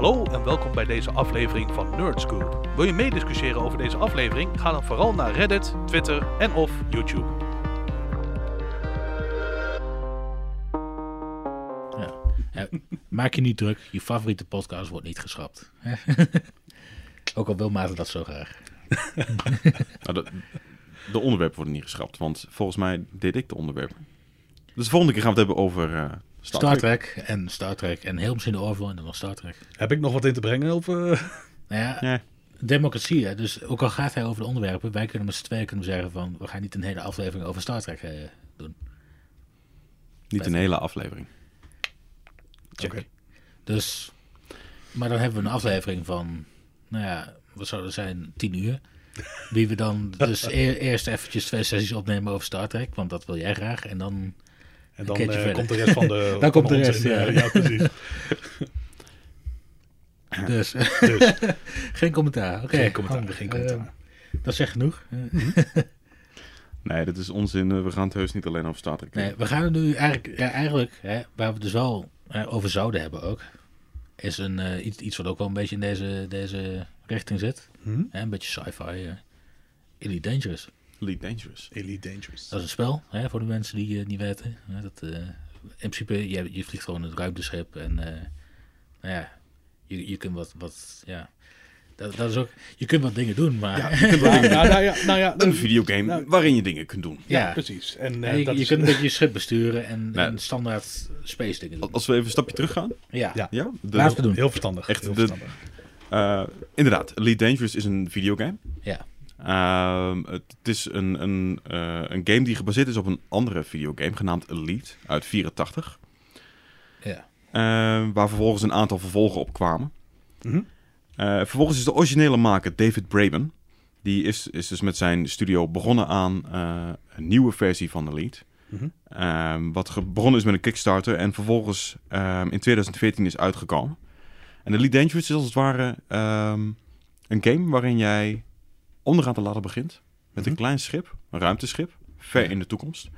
Hallo en welkom bij deze aflevering van Nerdscoop. Wil je meediscussiëren over deze aflevering? Ga dan vooral naar Reddit, Twitter en of YouTube. Ja, maak je niet druk, je favoriete podcast wordt niet geschrapt. Ook al wil Maarten dat zo graag. Nou, de, de onderwerpen worden niet geschrapt, want volgens mij deed ik de onderwerpen. Dus de volgende keer gaan we het hebben over eh, Star, Star Trek. Trek en Star Trek en heel misschien de Orville en dan nog Star Trek. Heb ik nog wat in te brengen? Of, eh? Nou ja, Ja, democratie. Hè? Dus ook al gaat hij over de onderwerpen, wij kunnen met z'n tweeën kunnen zeggen van we gaan niet een hele aflevering over Star Trek eh, doen. niet een hele aflevering. Check. Oké. Dus, maar dan hebben we een aflevering van, nou ja, wat zou er zijn, tien uur. Wie we dan dus e- eerst eventjes twee sessies opnemen over Star Trek, want dat wil jij graag. En dan En dan eh, komt de rest van de... Dan komt de rest, in, ja. ja, precies. Dus, Dus, geen commentaar. Oké, geen commentaar, handig. geen commentaar. Eh, dat zegt genoeg. Nee, dat is onzin. Eh, We gaan het heus niet alleen over Star Trek nee, we gaan het nu eigenlijk, ja, eigenlijk hè, waar we het dus wel eh, over zouden hebben ook, is een, iets, iets wat ook wel een beetje in deze, deze richting zit. Hm? Hè, een beetje sci-fi. eh Elite Dangerous. Elite Dangerous. Elite Dangerous. Dat is een spel, hè, voor de mensen die het niet weten. Hè, dat, eh, in principe, je, je vliegt gewoon het ruimteschip en eh, nou ja, je, je kunt wat, wat ja, dat, dat is ook, je kunt wat dingen doen, maar Ja, ja, ja, nou ja, nou ja, Een videogame Nou, waarin je dingen kunt doen. Ja, Ja. precies. En eh, je, dat je is, kunt een beetje je schip besturen en, Nee. en standaard space dingen doen. Als we even een stapje terug gaan. Ja, Ja. Ja, de- laten we doen. heel verstandig. Echt, heel de- verstandig. eh, inderdaad, Elite Dangerous is een videogame. Ja, Ehm, het is een, een, eh, een game die gebaseerd is op een andere videogame genaamd Elite uit 84. ja. eh, waar vervolgens een aantal vervolgen op kwamen. Mhm. Eh, vervolgens is de originele maker David Braben. Die is, is dus met zijn studio begonnen aan eh, een nieuwe versie van Elite. Mhm. Ehm, wat ge- begonnen is met een Kickstarter en vervolgens ehm, in 2014 is uitgekomen. En Elite Dangerous is als het ware ehm, een game waarin jij onderaan te laten begint. Met een Mhm. klein schip, een ruimteschip, ver Ja. in de toekomst.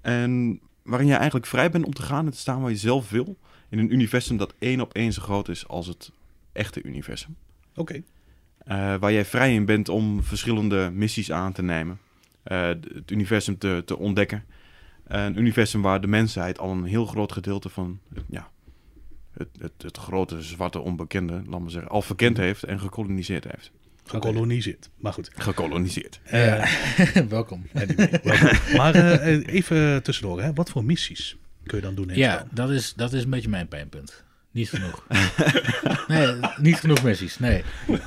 En waarin jij eigenlijk vrij bent om te gaan en te staan waar je zelf wil. In een universum dat één op één zo groot is als het echte universum. Oké. Eh, waar jij vrij in bent om verschillende missies aan te nemen. Eh, het universum te, te ontdekken. een universum waar de mensheid al een heel groot gedeelte van het- ja, het, het, het grote zwarte onbekende, laat maar zeggen, al verkend heeft en gekoloniseerd heeft. Gekoloniseerd. Maar goed. Gekoloniseerd. Eh, welkom. anyway, welkom. maar eh, even tussendoor, hè. wat voor missies kun je dan doen Ja, dat is, dat is een beetje mijn pijnpunt. Niet genoeg. nee, niet genoeg missies. Nee.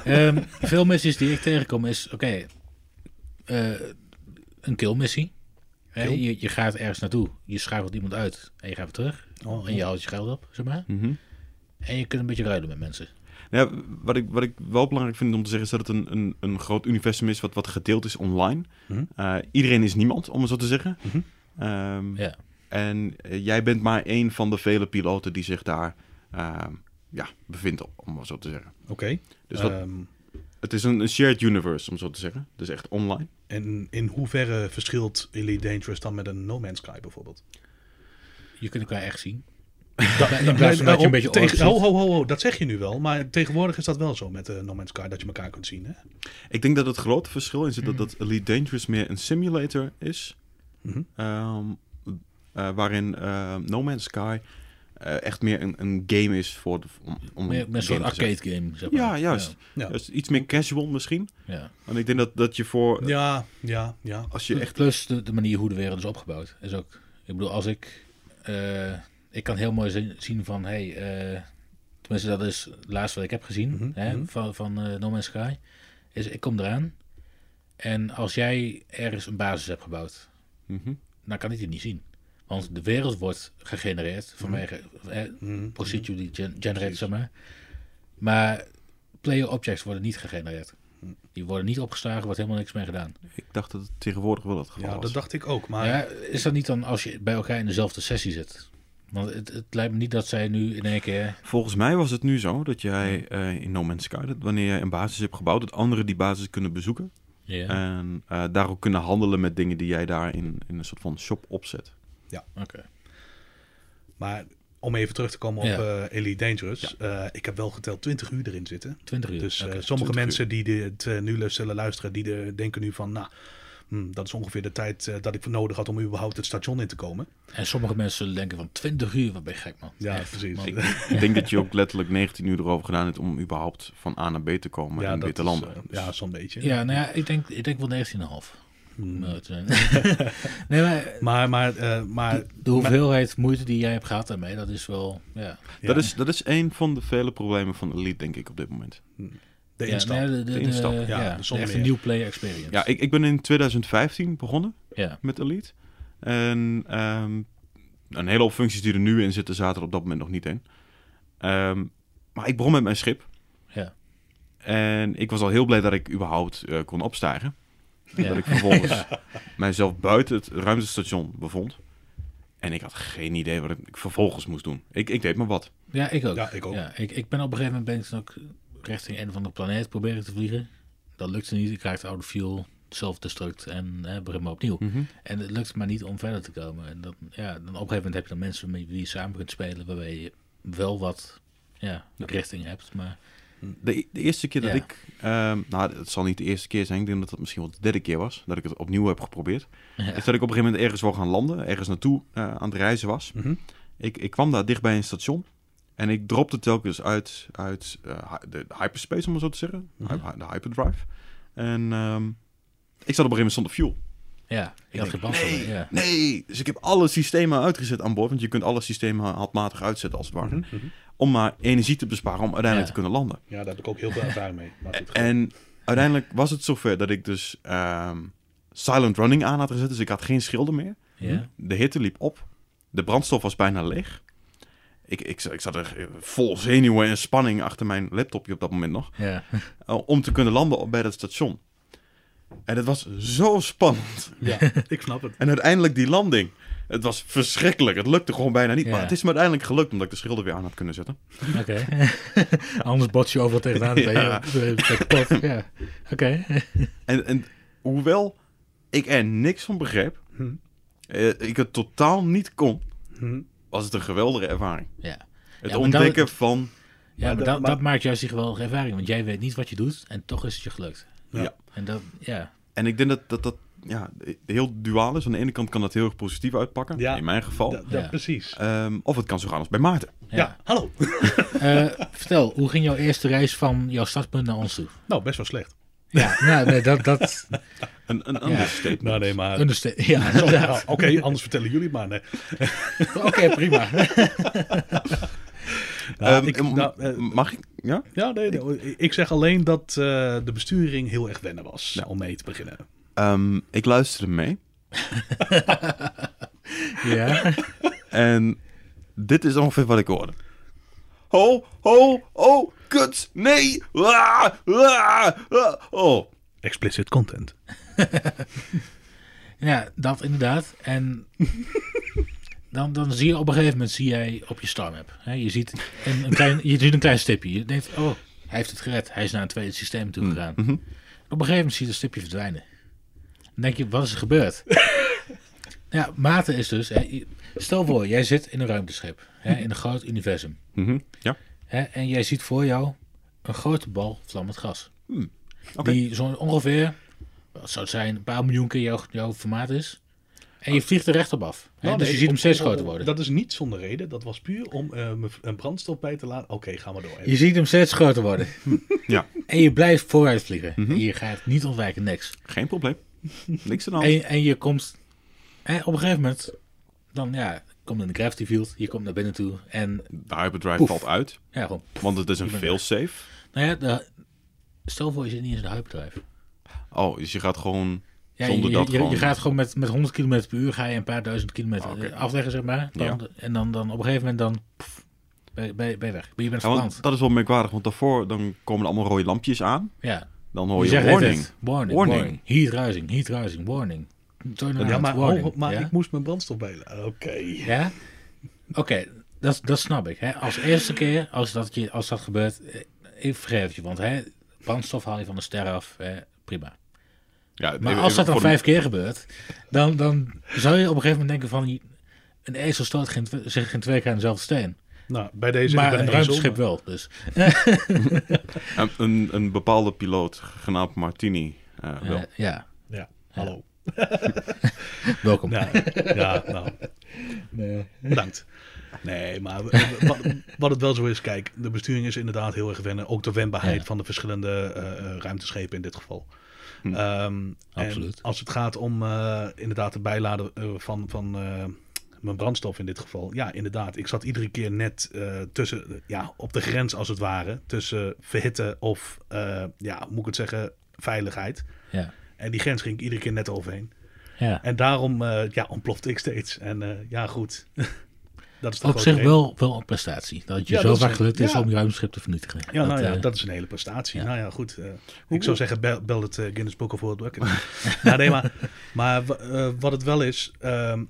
Ehm, veel missies die ik tegenkom is, oké, eh, een killmissie. Hè, Kill? je, je gaat ergens naartoe, je schakelt iemand uit en je gaat weer terug. Oh, En je haalt je geld op, zeg maar. Mhm. En je kunt een beetje ruilen met mensen. Ja, wat, ik, wat ik wel belangrijk vind om te zeggen is dat het een, een, een groot universum is wat, wat gedeeld is online. Mhm. Eh, iedereen is niemand, om het zo te zeggen. Mhm. Ehm, Ja. En eh, jij bent maar één van de vele piloten die zich daar ehm, ja, bevindt, om het zo te zeggen. Oké. Dus wat, Ehm, het is een, een shared universe, om zo te zeggen. Dus echt online. en in hoeverre verschilt Elite Dangerous dan met een No Man's Sky bijvoorbeeld? Je kunt elkaar echt zien. Da- in plaats van da- dat je een beetje tegen- ho, ho, ho, ho, dat zeg je nu wel. Maar tegenwoordig is dat wel zo met eh, No Man's Sky, dat je elkaar kunt zien. Hè? Ik denk dat het grote verschil in zit dat, dat Elite Dangerous meer een simulator is. Mhm. ehm, eh, waarin eh, No Man's Sky eh, echt meer een, een game is voor de, om, om Meer, meer een soort arcade game, zeg maar. Ja, juist. Ja. Juist iets meer casual misschien. Ja. En ik denk dat, dat je voor... Ja, ja, ja. Als je echt... Plus de, de manier hoe de wereld is opgebouwd. Is ook, ik bedoel, als ik... ik kan heel mooi zien, van, hey, eh, tenminste dat is het laatste wat ik heb gezien Mhm, hè, mhm. van, van eh, No Man's Sky. Is ik kom eraan en als jij ergens een basis hebt gebouwd, Mhm. dan kan ik het niet zien. Want de wereld wordt gegenereerd vanwege eh, Mhm. procedurally gen- generated, zeg maar. Maar player objects worden niet gegenereerd. Die worden niet opgeslagen, wordt helemaal niks mee gedaan. Ik dacht dat het tegenwoordig wel het geval Ja, was. dat dacht ik ook. Maar ja, is dat niet dan als je bij elkaar in dezelfde sessie zit? Want het, het lijkt me niet dat zij nu in één keer... Volgens mij was het nu zo dat jij eh, in No Man's Sky, dat wanneer jij een basis hebt gebouwd, dat anderen die basis kunnen bezoeken. Ja, En eh, daar ook kunnen handelen met dingen die jij daar in, in een soort van shop opzet. oké. Maar om even terug te komen op Ja. eh, Elite Dangerous. eh, ik heb wel geteld 20 uur erin zitten. 20 uur. Dus eh, sommige 20 mensen die dit eh, nu zullen luisteren, die de, denken nu van, nou, hm, dat is ongeveer de tijd eh, dat ik nodig had om überhaupt het station in te komen. En sommige mensen zullen denken van 20 uur, wat ben je gek man. Ja, Echt, precies. man. Ik, ik denk dat je ook letterlijk 19 uur erover gedaan hebt om überhaupt van A naar B te komen en weer dat te is, landen. eh, Dus- ja, zo'n beetje. Ja, nou ja, ik denk, ik denk wel 19,5. Hmm. Nou, eh, nee, maar Maar, maar, maar de hoeveelheid moeite die jij hebt gehad daarmee, dat is wel, ja. Dat, ja, is, dat is een van de vele problemen van Elite, denk ik, op dit moment. De ja, instap. nee, de, de, De de- instap, ja, ja, de echte meer. new player experience. Ja, ik, ik ben in 2015 begonnen ja. met Elite. En ehm, een hele hoop functies die er nu in zitten, zaten er op dat moment nog niet in. Ehm, maar ik begon met mijn schip. Ja. En ik was al heel blij dat ik überhaupt eh, kon opstijgen. Ja. Dat ik vervolgens mijzelf buiten het ruimtestation bevond. En ik had geen idee wat ik vervolgens moest doen. Ik, ik deed maar wat. Ja, ik ook. Ja, ik ook. Ja, ik, ik ben op een gegeven moment ben ik ook richting een of andere planeet proberen te vliegen. Dat lukte niet. Ik raakte oude fuel, self-destruct en eh, begin maar opnieuw. En het lukt maar niet om verder te komen. En dan, ja, dan op een gegeven moment heb je dan mensen met wie je samen kunt spelen, waarbij je wel wat ja, richting hebt. Maar De, de eerste keer dat Ja. ik... ehm, nou, het zal niet de eerste keer zijn. Ik denk dat het misschien wel de derde keer was. Dat ik het opnieuw heb geprobeerd. ja, Is dat ik op een gegeven moment ergens wil gaan landen. Ergens naartoe eh, aan het reizen was. Mhm. Ik, ik kwam daar dicht bij een station. En ik dropte telkens uit, uit eh, de hyperspace, om het zo te zeggen. Mhm. De hyperdrive. En ehm, ik zat op een gegeven moment zonder fuel. ja, je had denk, geen brandstof nee, meer, ja. Nee, dus ik heb alle systemen uitgezet aan boord. Want je kunt alle systemen handmatig uitzetten als het ware. Mhm, mhm. Om maar energie te besparen om uiteindelijk Ja. te kunnen landen. Ja, daar heb ik ook heel veel ervaring mee. Maar goed, En uiteindelijk was het zover dat ik dus ehm, silent running aan had gezet. Dus ik had geen schilden meer. Ja, De hitte liep op. De brandstof was bijna leeg. Ik, ik, zat- ik zat er vol zenuwen en spanning achter mijn laptopje op dat moment nog. ja. eh, Om te kunnen landen bij dat station. En het was zo spannend. ja, ik snap het. En uiteindelijk die landing. Het was verschrikkelijk. Het lukte gewoon bijna niet. Ja. Maar het is me uiteindelijk gelukt omdat ik de schilder weer aan had kunnen zetten. Oké. Anders bots je overal tegenaan. je- Ja. Oké. En, en hoewel ik er niks van begreep, Hm. eh, ik het totaal niet kon, Hm. Was het een geweldige ervaring. Ja. Het Ja, maar dat- ontdekken van... Ja, Maar maar, dat- dat, maar- dat maakt juist die geweldige ervaring. Want jij weet niet wat je doet en toch is het je gelukt. Ja. En dat, ja. En ik denk dat dat, dat ja, heel duaal is. Aan de ene kant kan dat heel erg positief uitpakken, Ja. in mijn geval. Da- da- Ja. Precies. Ehm, of het kan zo gaan als bij Maarten. ja. Ja, hallo. Eh, vertel, hoe ging jouw eerste reis van jouw startpunt naar ons toe? Nou, best wel slecht. Ja, nou, nee, dat, dat Een, een Ja. understatement. Nou, nee, maar... understa- Ja, Nou, inderdaad. Oké, anders vertellen jullie maar. Nee. Oké, prima. Nou, Ehm, ik, nou, eh, mag ik? Ja? ja, nee, nee, ik zeg alleen dat eh, de besturing heel erg wennen was Ja. om mee te beginnen. Ehm, ik luisterde mee. Ja. En dit is ongeveer wat ik hoorde. Ho, ho, ho, kut, nee. Ah, ah, ah, oh. Explicit content. ja, dat inderdaad. En dan, dan zie je op een gegeven moment zie jij op je starmap. Hè, je, ziet een, een klein, je ziet een klein stipje. Je denkt, oh, hij heeft het gered. Hij is naar een tweede systeem toe gegaan. Mhm. Op een gegeven moment zie je dat stipje verdwijnen. Dan denk je, wat is er gebeurd? ja, mate is dus... Hè, stel voor, jij zit in een ruimteschip. Hè, in een groot universum. Mhm, Ja. Hè, en jij ziet voor jou een grote bal vlammend gas. Oké. Die zo ongeveer, wat zou het zijn, een paar miljoen keer jouw, jouw formaat is. En je vliegt er recht op af. Hè, Nou, dus nee, je ziet hem steeds groter worden. Dat is niet zonder reden. Dat was puur om eh, een brandstof bij te laten. Oké, gaan we door. Je ziet hem steeds groter worden. Ja. En je blijft vooruit vliegen. Mhm. En je gaat niet ontwijken, niks. Geen probleem. Niks aan de hand. En, en je komt... En op een gegeven moment... Dan ja, komt in de gravity field. Je komt naar binnen toe. En De hyperdrive Poef. valt uit, ja, gewoon... want het is een failsafe. Nou ja, de, stel voor je zit niet eens in de hyperdrive. Oh, dus je gaat gewoon Ja, zonder je, dat je, gewoon... je gaat gewoon met, met 100 km per uur ga je een paar duizend kilometer eh, afleggen, zeg maar. Dan, En dan, dan op een gegeven moment dan poef, ben, je- ben, je- ben je weg. Je bent Ja, dat is wel merkwaardig, want daarvoor dan komen er allemaal rode lampjes aan. Ja. Dan hoor Je je, warning, Warning. warning, Heat rising, heat rising, warning. Ja, maar, warning. oh, maar ja? ik moest mijn brandstof bijladen. Oké. Ja? Oké, dat, dat snap ik. Hè. Als eerste keer, als dat, je, als dat gebeurt, eh, ik vergeef je. Want hè, brandstof haal je van de ster af, hè, prima. Ja, Maar even- als dat even dan de- vijf keer gebeurt, dan, dan zou je op een gegeven moment denken van... een ezel stoot geen, zich geen twee keer aan dezelfde steen. Nou, bij deze... maar een ruimteschip wel. Dus. Een, een, een bepaalde piloot, genaamd Martini, eh, wel. Eh, ja, Ja, hallo. welkom. Ja, ja nou, bedankt. Nee, maar wat, wat het wel zo is, kijk, de besturing is inderdaad heel erg wennen. Ook de wendbaarheid Ja. van de verschillende eh, eh, ruimteschepen in dit geval. Hm. Ehm, Absoluut. En als het gaat om eh, inderdaad het bijladen van, van mijn brandstof in dit geval. Ja, inderdaad. Ik zat iedere keer net tussen, ja, op de grens als het ware. Tussen verhitten of, ja, moet ik het zeggen, veiligheid. Ja. En die grens ging ik iedere keer net overheen. Ja. En daarom eh, ja, ontplofte ik steeds. En eh, ja, goed. dat is de Op zich wel, wel een prestatie. Dat je Ja, zo dat vaak gelukt is ja. om je ruimteschip te vernietigen. Ja, nou ja, eh, dat is een hele prestatie. Nou ja, goed. ik zou zeggen, bel, bel het Guinness Book of World Records. nou, nee, maar, maar wat het wel is, ehm,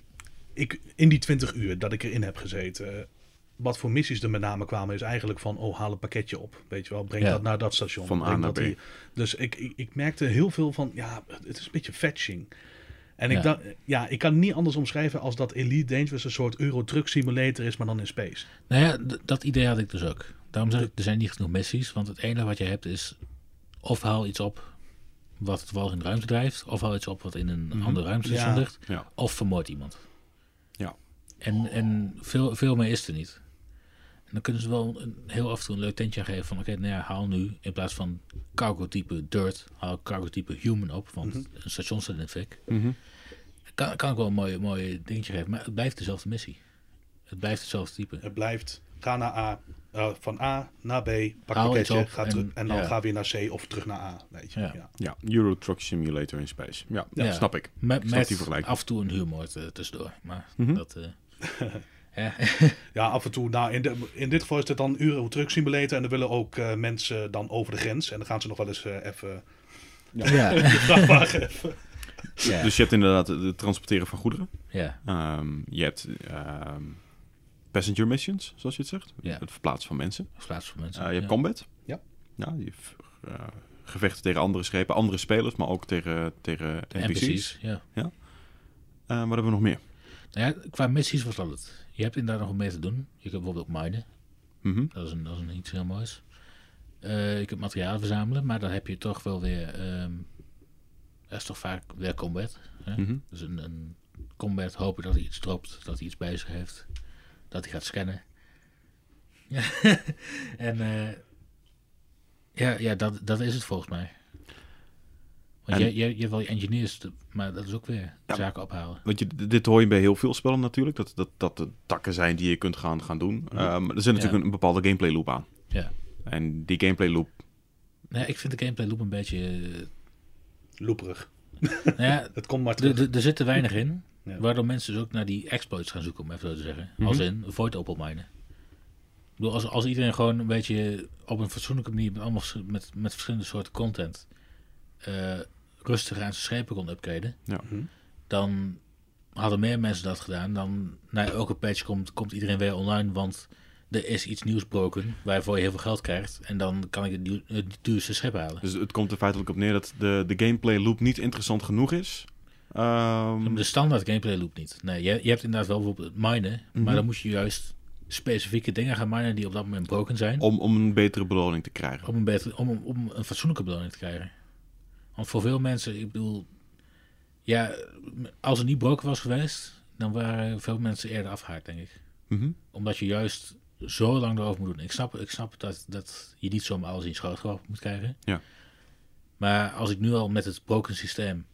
ik, in die 20 uur dat ik erin heb gezeten, wat voor missies er met name kwamen, is eigenlijk van, oh, haal een pakketje op. Weet je wel, breng Ja. dat naar dat station. Van A naar dat B. hier. Dus ik, ik, ik merkte heel veel van, ja, het is een beetje fetching. En ik, Ja. dacht, ja, ik kan het niet anders omschrijven als dat Elite Dangerous een soort Euro Truck Simulator is, maar dan in space. Nou ja, dat idee had ik dus ook. Daarom zeg ik, er zijn niet genoeg missies. Want het enige wat je hebt is... of haal iets op wat het wel in de ruimte drijft... of haal iets op wat in een Mhm. andere ruimtestation Ja. ligt... Ja. of vermoord iemand. Ja. En, en veel, veel meer is er niet. En dan kunnen ze wel een, heel af en toe een leuk tentje aan geven van... oké, nou ja, haal nu in plaats van cargo type dirt... haal cargo type human op, want Mhm. een station staat in het fik. Mhm. Kan, kan ik wel een mooi, mooi dingetje geven, maar het blijft dezelfde missie. Het blijft hetzelfde type. Het blijft, ga naar A, eh, van A naar B, pak Haal pakketje, op ga en- terug, en dan ja. ga weer naar C of terug naar A. Weet je. Ja. Ja. Ja, Euro Truck Simulator in space. Ja, Ja. snap ik. Met, Snap met die vergelijking. af en toe een huurmoord eh, tussendoor. Maar Mhm. dat... eh, ja. Ja, af en toe. Nou, in, de, in dit geval is het dan Euro Truck Simulator en dan willen ook eh, mensen dan over de grens. En dan gaan ze nog wel eens eh, even Ja. de vrachtwagen even. Ja. Dus je hebt inderdaad het transporteren van goederen. ja. Ehm, je hebt ehm, passenger missions, zoals je het zegt. Ja. Het verplaatsen van mensen. Plaats voor mensen. Eh, je hebt ja. combat. Ja. Ja, je hebt eh, gevechten tegen andere schepen, andere spelers, maar ook tegen, tegen NPC's. NPC's, ja. Eh, wat hebben we nog meer? Nou ja, qua missies was dat het. Je hebt inderdaad nog wat meer te doen. Je kunt bijvoorbeeld ook minen. Mhm. Dat is, een, dat is een iets heel moois. Eh, je kunt materialen verzamelen, maar dan heb je toch wel weer... ehm dat is toch vaak weer combat. Hè? Mhm. Dus een, een combat hopen dat hij iets dropt, dat hij iets bij zich heeft. Dat hij gaat scannen. En eh, ja, ja dat, dat is het volgens mij. Want En- je, je, je wil je engineers, maar dat is ook weer Ja. zaken ophalen. Want je, dit hoor je bij heel veel spellen natuurlijk, dat, dat, dat de takken zijn die je kunt gaan, gaan doen. Eh, maar er zit natuurlijk Ja. een, een bepaalde gameplay loop aan. Ja. En die gameplay loop, ja, ik vind de gameplay loop een beetje... eh, Loeperig. nou ja, Het komt maar er, terug. zit te weinig in. Ja. Waardoor mensen dus ook naar die exploits gaan zoeken, om even zo te zeggen. Mhm. Als in void opel minen. Ik bedoel, als, als iedereen gewoon een beetje op een fatsoenlijke manier met, allemaal, met, met verschillende soorten content eh, rustig aan zijn schepen kon upgraden, ja. Mhm. dan hadden meer mensen dat gedaan. Dan na elke patch komt, komt iedereen weer online, want er is iets nieuws broken waarvoor je heel veel geld krijgt. En dan kan ik het, duur- het duurste schip halen. Dus het komt er feitelijk op neer dat de, de gameplay loop niet interessant genoeg is. Ehm, De standaard gameplay loop niet. Nee, je, je hebt inderdaad wel bijvoorbeeld het minen, Mhm. maar dan moet je juist specifieke dingen gaan minen die op dat moment broken zijn. om, om een betere beloning te krijgen. Om een, beter, om, om een fatsoenlijke beloning te krijgen. Want voor veel mensen, ik bedoel, ja, als het niet broken was geweest, dan waren veel mensen eerder afgehaakt, denk ik. Mhm. Omdat je juist zo lang erover moet doen. Ik snap, ik snap dat, dat je niet zomaar alles in schoot moet krijgen. Ja. Maar als ik nu al met het broken systeem,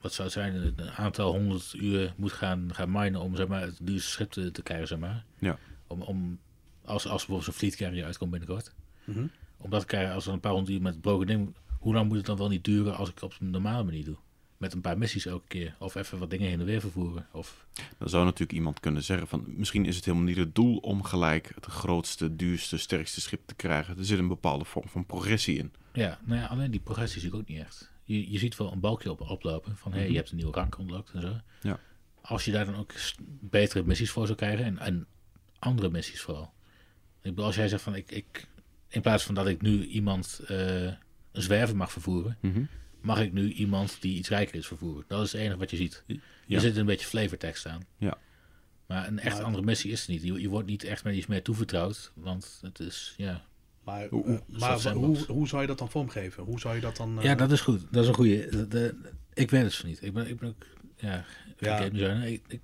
wat zou het zijn, een aantal honderd uur moet gaan, gaan minen om zeg maar, het duurste schip te, te krijgen, zeg maar. Ja. Om, om, als, als bijvoorbeeld zo'n fleet carrier uitkomt binnenkort. Mhm. Om dat te krijgen, als er een paar honderd uur met het broken ding, hoe lang moet het dan wel niet duren als ik het op een normale manier doe? Met een paar missies elke keer. Of even wat dingen heen en weer vervoeren. Of, Dan zou natuurlijk iemand kunnen zeggen van... misschien is het helemaal niet het doel om gelijk het grootste, duurste, sterkste schip te krijgen. Er zit een bepaalde vorm van progressie in. Ja, nou ja, alleen die progressie zie ik ook niet echt. Je, je ziet wel een balkje op, oplopen van hé, hey, Mhm. je hebt een nieuwe rank ontlokt en zo. Ja. Als je daar dan ook betere missies voor zou krijgen en, en andere missies vooral. Ik bedoel, als jij zegt van ik, ik in plaats van dat ik nu iemand eh, een zwerver mag vervoeren, Mhm. mag ik nu iemand die iets rijker is vervoeren. Dat is het enige wat je ziet. Ja. Er zit een beetje flavortekst aan. Ja. Maar een echt Maar- andere missie is het niet. Je, je wordt niet echt met iets meer toevertrouwd, want het is, ja... Maar, Hoe- eh, hoe- maar zou je dat dan vormgeven? Hoe zou je dat dan... eh, Ja, dat is goed. Dat is een goede. De, de- ik weet het zo niet. Ik ben, ik ben ook, ja, Ja. Ik, ik,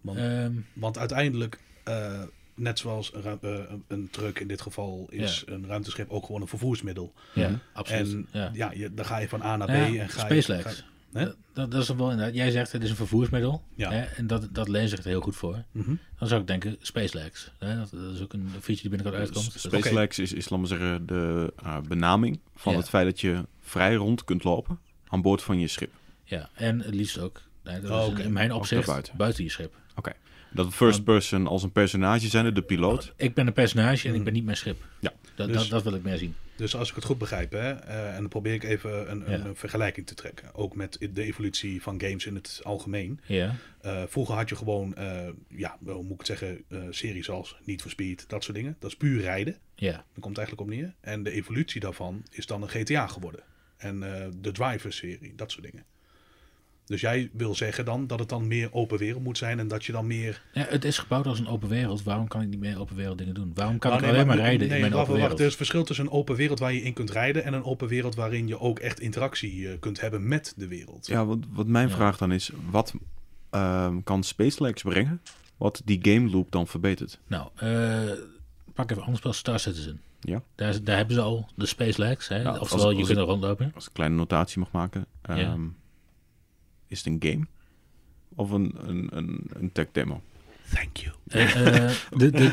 Want- ehm, Want uiteindelijk, eh, net zoals een, eh, een truck in dit geval, is een ruimteschip ook gewoon een vervoersmiddel. ja, Mhm. absoluut. En ja. ja, je, dan ga je van A naar B Ja, en ga je... Ga- Hè? Dat, dat, is wel inderdaad. Jij zegt het is een vervoersmiddel. Ja. Hè, en dat, dat leent zich er heel goed voor. Mhm. Dan zou ik denken SpaceX. Hè, dat, dat is ook een feature die binnenkort uitkomt. Dus- SpaceX is, is, laten we zeggen, de benaming van Ja. het feit dat je vrij rond kunt lopen aan boord van je schip. Ja, en het liefst ook. hè, dat Oh, is oké. in mijn opzicht buiten. je schip. Dat first person als een personage zijn, de piloot. Ik ben een personage en ik Mhm. ben niet mijn schip. Ja. Dat, Dus- dat, dat wil ik meer zien. Dus als ik het goed begrijp, hè, eh, en dan probeer ik even een, een, Ja. een vergelijking te trekken. Ook met de evolutie van games in het algemeen. Ja, Eh, vroeger had je gewoon, eh, ja, hoe moet ik het zeggen, eh, series als Need for Speed, dat soort dingen. Dat is puur rijden. ja. Daar komt het eigenlijk op neer. En de evolutie daarvan is dan een GTA geworden. En eh, de Driver-serie, dat soort dingen. Dus jij wil zeggen dan dat het dan meer open wereld moet zijn en dat je dan meer... ja. Het is gebouwd als een open wereld. Waarom kan ik niet meer open wereld dingen doen? Waarom kan Nou, ik nee, alleen maar, maar- rijden nee, in mijn wacht, open wacht? Er is verschil tussen een open wereld waar je in kunt rijden en een open wereld waarin je ook echt interactie eh, kunt hebben met de wereld. Ja, wat, wat mijn Ja. vraag dan is, wat ehm, kan SpaceX brengen wat die game loop dan verbetert? Nou, eh, pak even anders wel Star Citizen. Ja. Daar, daar hebben ze al de Space Legs. Hè? Ja, Oftewel, als- je als kunt er rondlopen. Als ik een kleine notatie mag maken. Ja. Is het een game? Of een, een, een, een tech demo? Thank you. Eh, eh, de, de,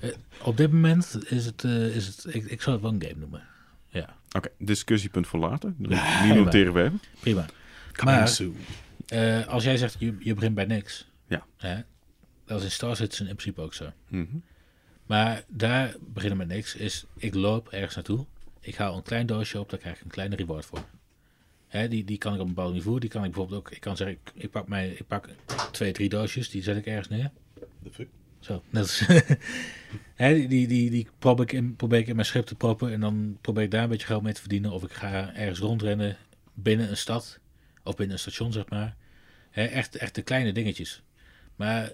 eh, op dit moment is het, eh, is het ik, ik zou het wel een game noemen. Ja, Oké, discussiepunt voor later. Die prima. noteren we even. prima. Maar- soon. Eh, als jij zegt, je, je begint bij niks. Ja. Hè? Dat is in Star Citizen in principe ook zo. Mhm. Maar daar beginnen met niks. Is ik loop ergens naartoe. Ik haal een klein doosje op, daar krijg ik een kleine reward voor. Hè, die, die kan ik op een bepaald niveau. Die kan ik bijvoorbeeld ook. Ik kan zeggen, ik, ik pak, mij, ik pak twee, drie doosjes. Die zet ik ergens neer. The fuck? Zo. Net als, hè, die, die, die, die probeer, ik in, probeer ik in mijn schip te proppen. En dan probeer ik daar een beetje geld mee te verdienen. Of ik ga ergens rondrennen binnen een stad. Of binnen een station, zeg maar. Hè, echt, echt de kleine dingetjes. Maar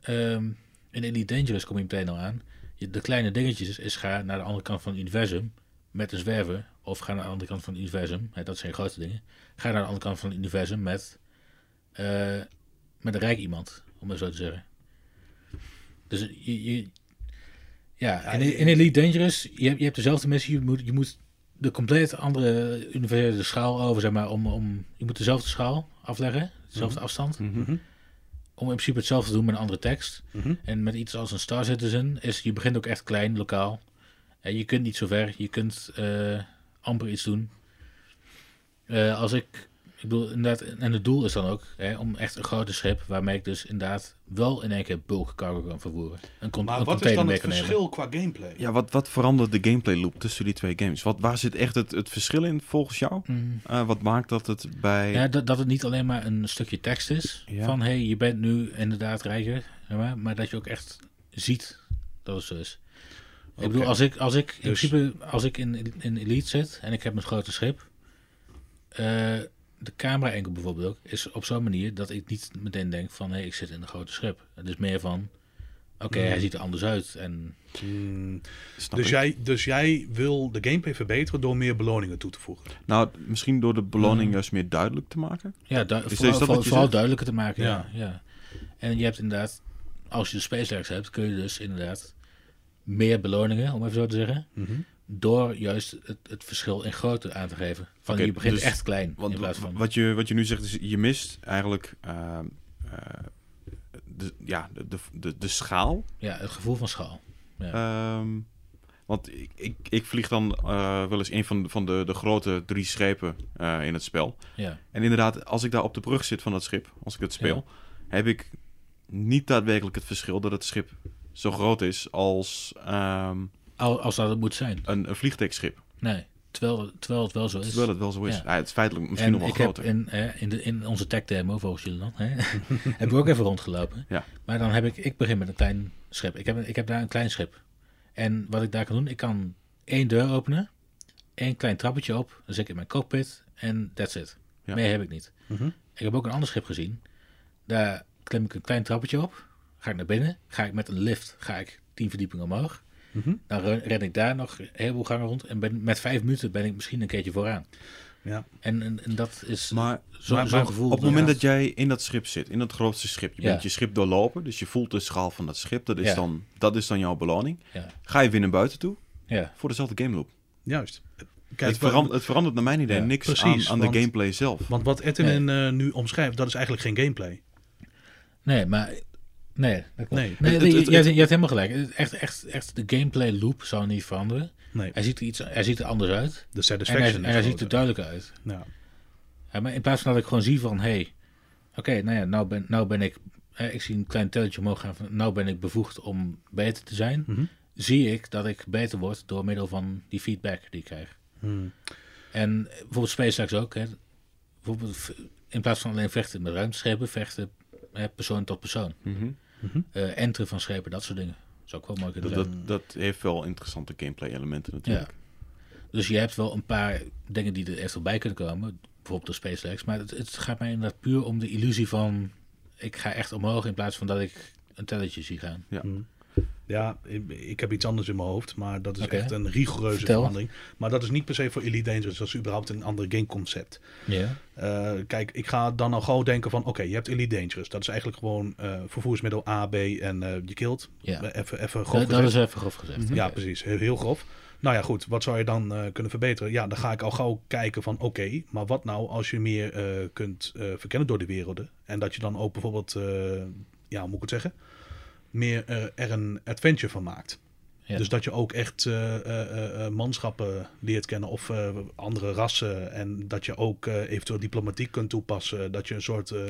ehm, in Elite Dangerous kom je meteen al aan. De kleine dingetjes is ga naar de andere kant van het universum met een zwerver. Of ga naar de andere kant van het universum. Hè, dat zijn grote dingen. Ga naar de andere kant van het universum met, eh, met een rijk iemand. Om het zo te zeggen. Dus je, je ja, in, in Elite Dangerous, je hebt, je hebt dezelfde missie. Je moet, je moet de compleet andere universele schaal over, zeg maar, om, om, je moet dezelfde schaal afleggen, dezelfde afstand, Mhm. om in principe hetzelfde te doen met een andere tekst. Mhm. En met iets als een Star Citizen is, je begint ook echt klein, lokaal. Je kunt niet zo ver, je kunt eh, amper iets doen. Eh, als ik, ik bedoel, inderdaad, en het doel is dan ook hè, om echt een grote schip, waarmee ik dus inderdaad wel in één keer bulk cargo kan vervoeren. Een, con- Maar een wat is dan het nemen. verschil qua gameplay? Ja, wat, wat verandert de gameplay loop tussen die twee games? Wat, waar zit echt het, het verschil in volgens jou? Mm. Eh, wat maakt dat het bij... Ja, dat, dat het niet alleen maar een stukje tekst is. Ja. Van hé, hey, je bent nu inderdaad rijker. zeg Maar, maar dat je ook echt ziet dat het zo is. Ik bedoel, als ik, als ik in Dus- principe, als ik in, in Elite zit en ik heb een grote schip. eh, de camera enkel bijvoorbeeld ook, is op zo'n manier dat ik niet meteen denk van hé, hey, ik zit in een grote schip. Het is meer van, oké, Hmm. hij ziet er anders uit. En Hmm, dus, ik. jij, dus jij wil de gameplay verbeteren door meer beloningen toe te voegen? Nou, misschien door de beloning Hmm. juist meer duidelijk te maken? Ja, du- Is- is vooral, duidelijker te maken. Ja. Ja. Ja, En je hebt inderdaad, als je de SpaceX hebt, kun je dus inderdaad meer beloningen, om even zo te zeggen, door juist het, het verschil in grootte aan te geven. Van Oké, je begint dus- echt klein Want in plaats van. wat, je, wat je nu zegt is, je mist eigenlijk ehm, eh, de, ja, de, de, de, schaal. ja, het gevoel van schaal. Ja. Ehm, want ik, ik, ik vlieg dan eh, wel eens een van, de- van de, de grote drie schepen eh, in het spel. ja. En inderdaad, als ik daar op de brug zit van dat schip, als ik het speel, heb ik niet daadwerkelijk het verschil dat het schip zo groot is als ehm, Al- Als dat het moet zijn. een, een vliegtuigschip. Nee, terwijl, terwijl het wel zo is. Terwijl het wel zo is. Ja. Ja. het is feitelijk misschien en nog wel ik groter. heb in, hè, in, de, in onze tech demo, volgens jullie dan, hè, heb ik ook even rondgelopen. Ja. Maar dan heb ik, ik begin met een klein schip. Ik heb, ik heb daar een klein schip. En wat ik daar kan doen, ik kan één deur openen, één klein trappetje op, dan zit ik in mijn cockpit en that's it. Ja. Meer heb ik niet. Mhm. Ik heb ook een ander schip gezien. Daar klim ik een klein trappetje op, ga ik naar binnen, ga ik met een lift, ga ik tien verdiepingen omhoog. Mhm. Dan ren ren ik daar nog een heleboel gangen rond en ben, met vijf minuten ben ik misschien een keertje vooraan. Ja. En, en, en dat is Maar zo- maar- zo'n gevoel. op het moment dat jij in dat schip zit, in dat grootste schip, je Ja. bent je schip doorlopen, dus je voelt de schaal van dat schip, dat is, Ja. dan, dat is dan jouw beloning. Ja, Ga je weer naar buiten toe ja, voor dezelfde game loop. Juist. het, verandert, het verandert naar mijn idee Ja, niks precies, aan, aan de want- gameplay zelf. Want wat Ettin eh, nu omschrijft, dat is eigenlijk geen gameplay. nee, maar... Nee, dat klopt. Nee. nee, Het- nee, het- je, je, hebt, je hebt helemaal gelijk. Het- Echt, echt, echt, de gameplay loop zou niet veranderen. Nee, Hij ziet er, iets, hij ziet er anders uit. de En hij, satisfaction en hij ziet er groter. duidelijker uit. Ja. Ja, maar in plaats van dat ik gewoon zie van, hé, hey, oké, nou ja, nou ben, nou ben ik, eh, ik zie een klein telletje omhoog gaan van, nou ben ik bevoegd om beter te zijn, Mhm. zie ik dat ik beter word door middel van die feedback die ik krijg. Hmm. En bijvoorbeeld SpaceX ook, hè, bijvoorbeeld in plaats van alleen vechten met ruimteschepen, vechten hè, persoon tot persoon. Mhm. Eh enteren van schepen, dat soort dingen. Dat is ook wel mooi dat, dat, dat heeft wel interessante gameplay elementen natuurlijk. Dus je hebt wel een paar dingen die er echt wel bij kunnen komen. Bijvoorbeeld de SpaceX. Maar het, het gaat mij inderdaad puur om de illusie van... Ik ga echt omhoog in plaats van dat ik een telletje zie gaan. Ja, ik, ik heb iets anders in mijn hoofd, maar dat is echt een rigoureuze Vertel. verandering. Maar dat is niet per se voor Elite Dangerous, dat is überhaupt een ander gameconcept. Ja. Eh, kijk, ik ga dan al gauw denken van, oké, je hebt Elite Dangerous. Dat is eigenlijk gewoon eh, vervoersmiddel A, B en eh, je kilt. Ja. Even, even grof Dat, dat gezegd. is even grof gezegd. Ja, precies. Heel, heel grof. Nou ja, goed. Wat zou je dan kunnen verbeteren? Ja, dan ga ik al gauw kijken van... Oké, maar wat nou als je meer kunt verkennen door de werelden? En dat je dan ook bijvoorbeeld... ja, hoe moet ik het zeggen? Meer eh, er een adventure van maakt. Ja. Dus dat je ook echt eh, eh, manschappen leert kennen of eh, andere rassen. En dat je ook eh, eventueel diplomatiek kunt toepassen. Dat je een soort... eh,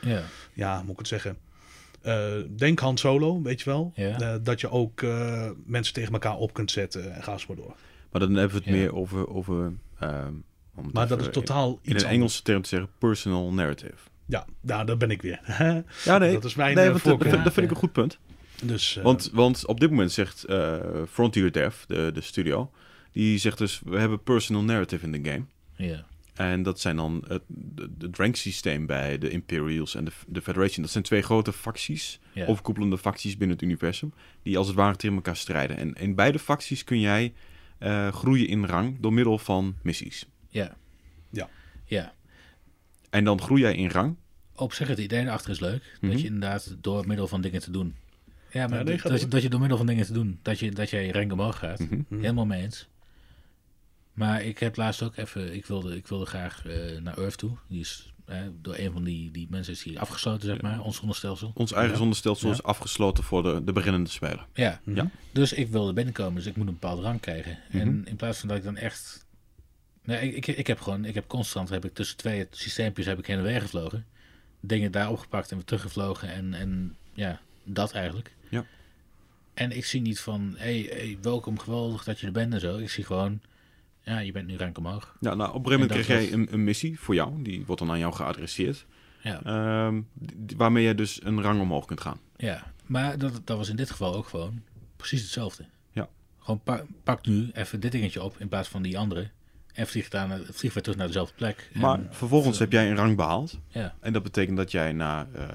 Ja. ja, hoe moet ik het zeggen? Eh, denk Han Solo, weet je wel. Ja. Dat je ook eh, mensen tegen elkaar op kunt zetten en ga eens maar door. Maar dan hebben we het Ja. meer over... over ehm, om het Maar dat is totaal In, in iets een anders. Engelse term te zeggen, personal narrative. Ja, nou, daar ben ik weer. Ja, nee. Dat is mijn nee, want dat vind ik een goed punt. Dus, eh, Want, want op dit moment zegt eh, Frontier Dev, de, de studio... die zegt dus, we hebben personal narrative in de game. Ja. En dat zijn dan het de, systeem bij de Imperials en de, de Federation. Dat zijn twee grote facties, Ja. overkoepelende facties binnen het universum, die als het ware tegen elkaar strijden. En in beide facties kun jij eh, groeien in rang door middel van missies. Ja. Ja. Ja. En dan groei jij in rang. Op zich, het idee erachter is leuk. Mhm. Dat je inderdaad door middel van dingen te doen... Ja, maar nee, dat, je, door. dat je door middel van dingen te doen... dat je, dat je je rank omhoog gaat. Mhm. Mhm. Helemaal mee eens. Maar ik heb laatst ook even... Ik wilde, ik wilde graag eh, naar Earth toe. Die is eh, door een van die, die mensen is die afgesloten, zeg maar. Ons zonnestelsel. Ons eigen Ja. zonnestelsel Ja. is afgesloten voor de, de beginnende speler. Ja. Mhm. Ja. Dus ik wilde binnenkomen. Dus ik moet een bepaalde rang krijgen. En in plaats van dat ik dan echt... Nee, ik, ik, ik heb gewoon... Ik heb constant... Heb ik tussen twee systeempjes heb ik heen en weer gevlogen. Dingen daar opgepakt en weer teruggevlogen. En, en ja, dat eigenlijk. En ik zie niet van... Hé, hey, hey, welkom, geweldig dat je er bent en zo. Ik zie gewoon... Ja, je bent nu rank omhoog. Ja, nou, op een gegeven moment En krijg jij een, een missie voor jou. Die wordt dan aan jou geadresseerd. Ja, Ehm, waarmee je dus een rang omhoog kunt gaan. ja. maar dat, dat was in dit geval ook gewoon precies hetzelfde. Ja. Gewoon pa- pak nu even dit dingetje op in plaats van die andere. En vlieg, daar vlieg weer terug naar dezelfde plek. En, Maar vervolgens heb jij een rang behaald. Ja, En dat betekent dat jij naar, eh,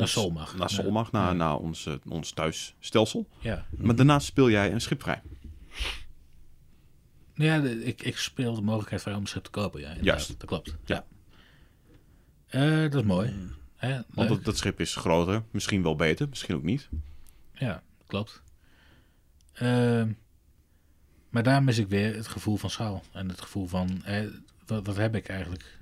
ons- mag. Naar mag, naar, Ja. naar ons, eh, ons thuisstelsel. ja. Maar daarnaast speel jij een schip vrij. Ja, de- ik, ik speel de mogelijkheid vrij om een schip te kopen. Ja. Juist. Dat klopt. Ja. Ja. Eh, dat is mooi. Hè, Want dat, dat schip is groter. Misschien wel beter, misschien ook niet. Ja, klopt. Ehm, maar daar mis ik weer het gevoel van schaal. En het gevoel van, eh, wat, wat heb ik eigenlijk?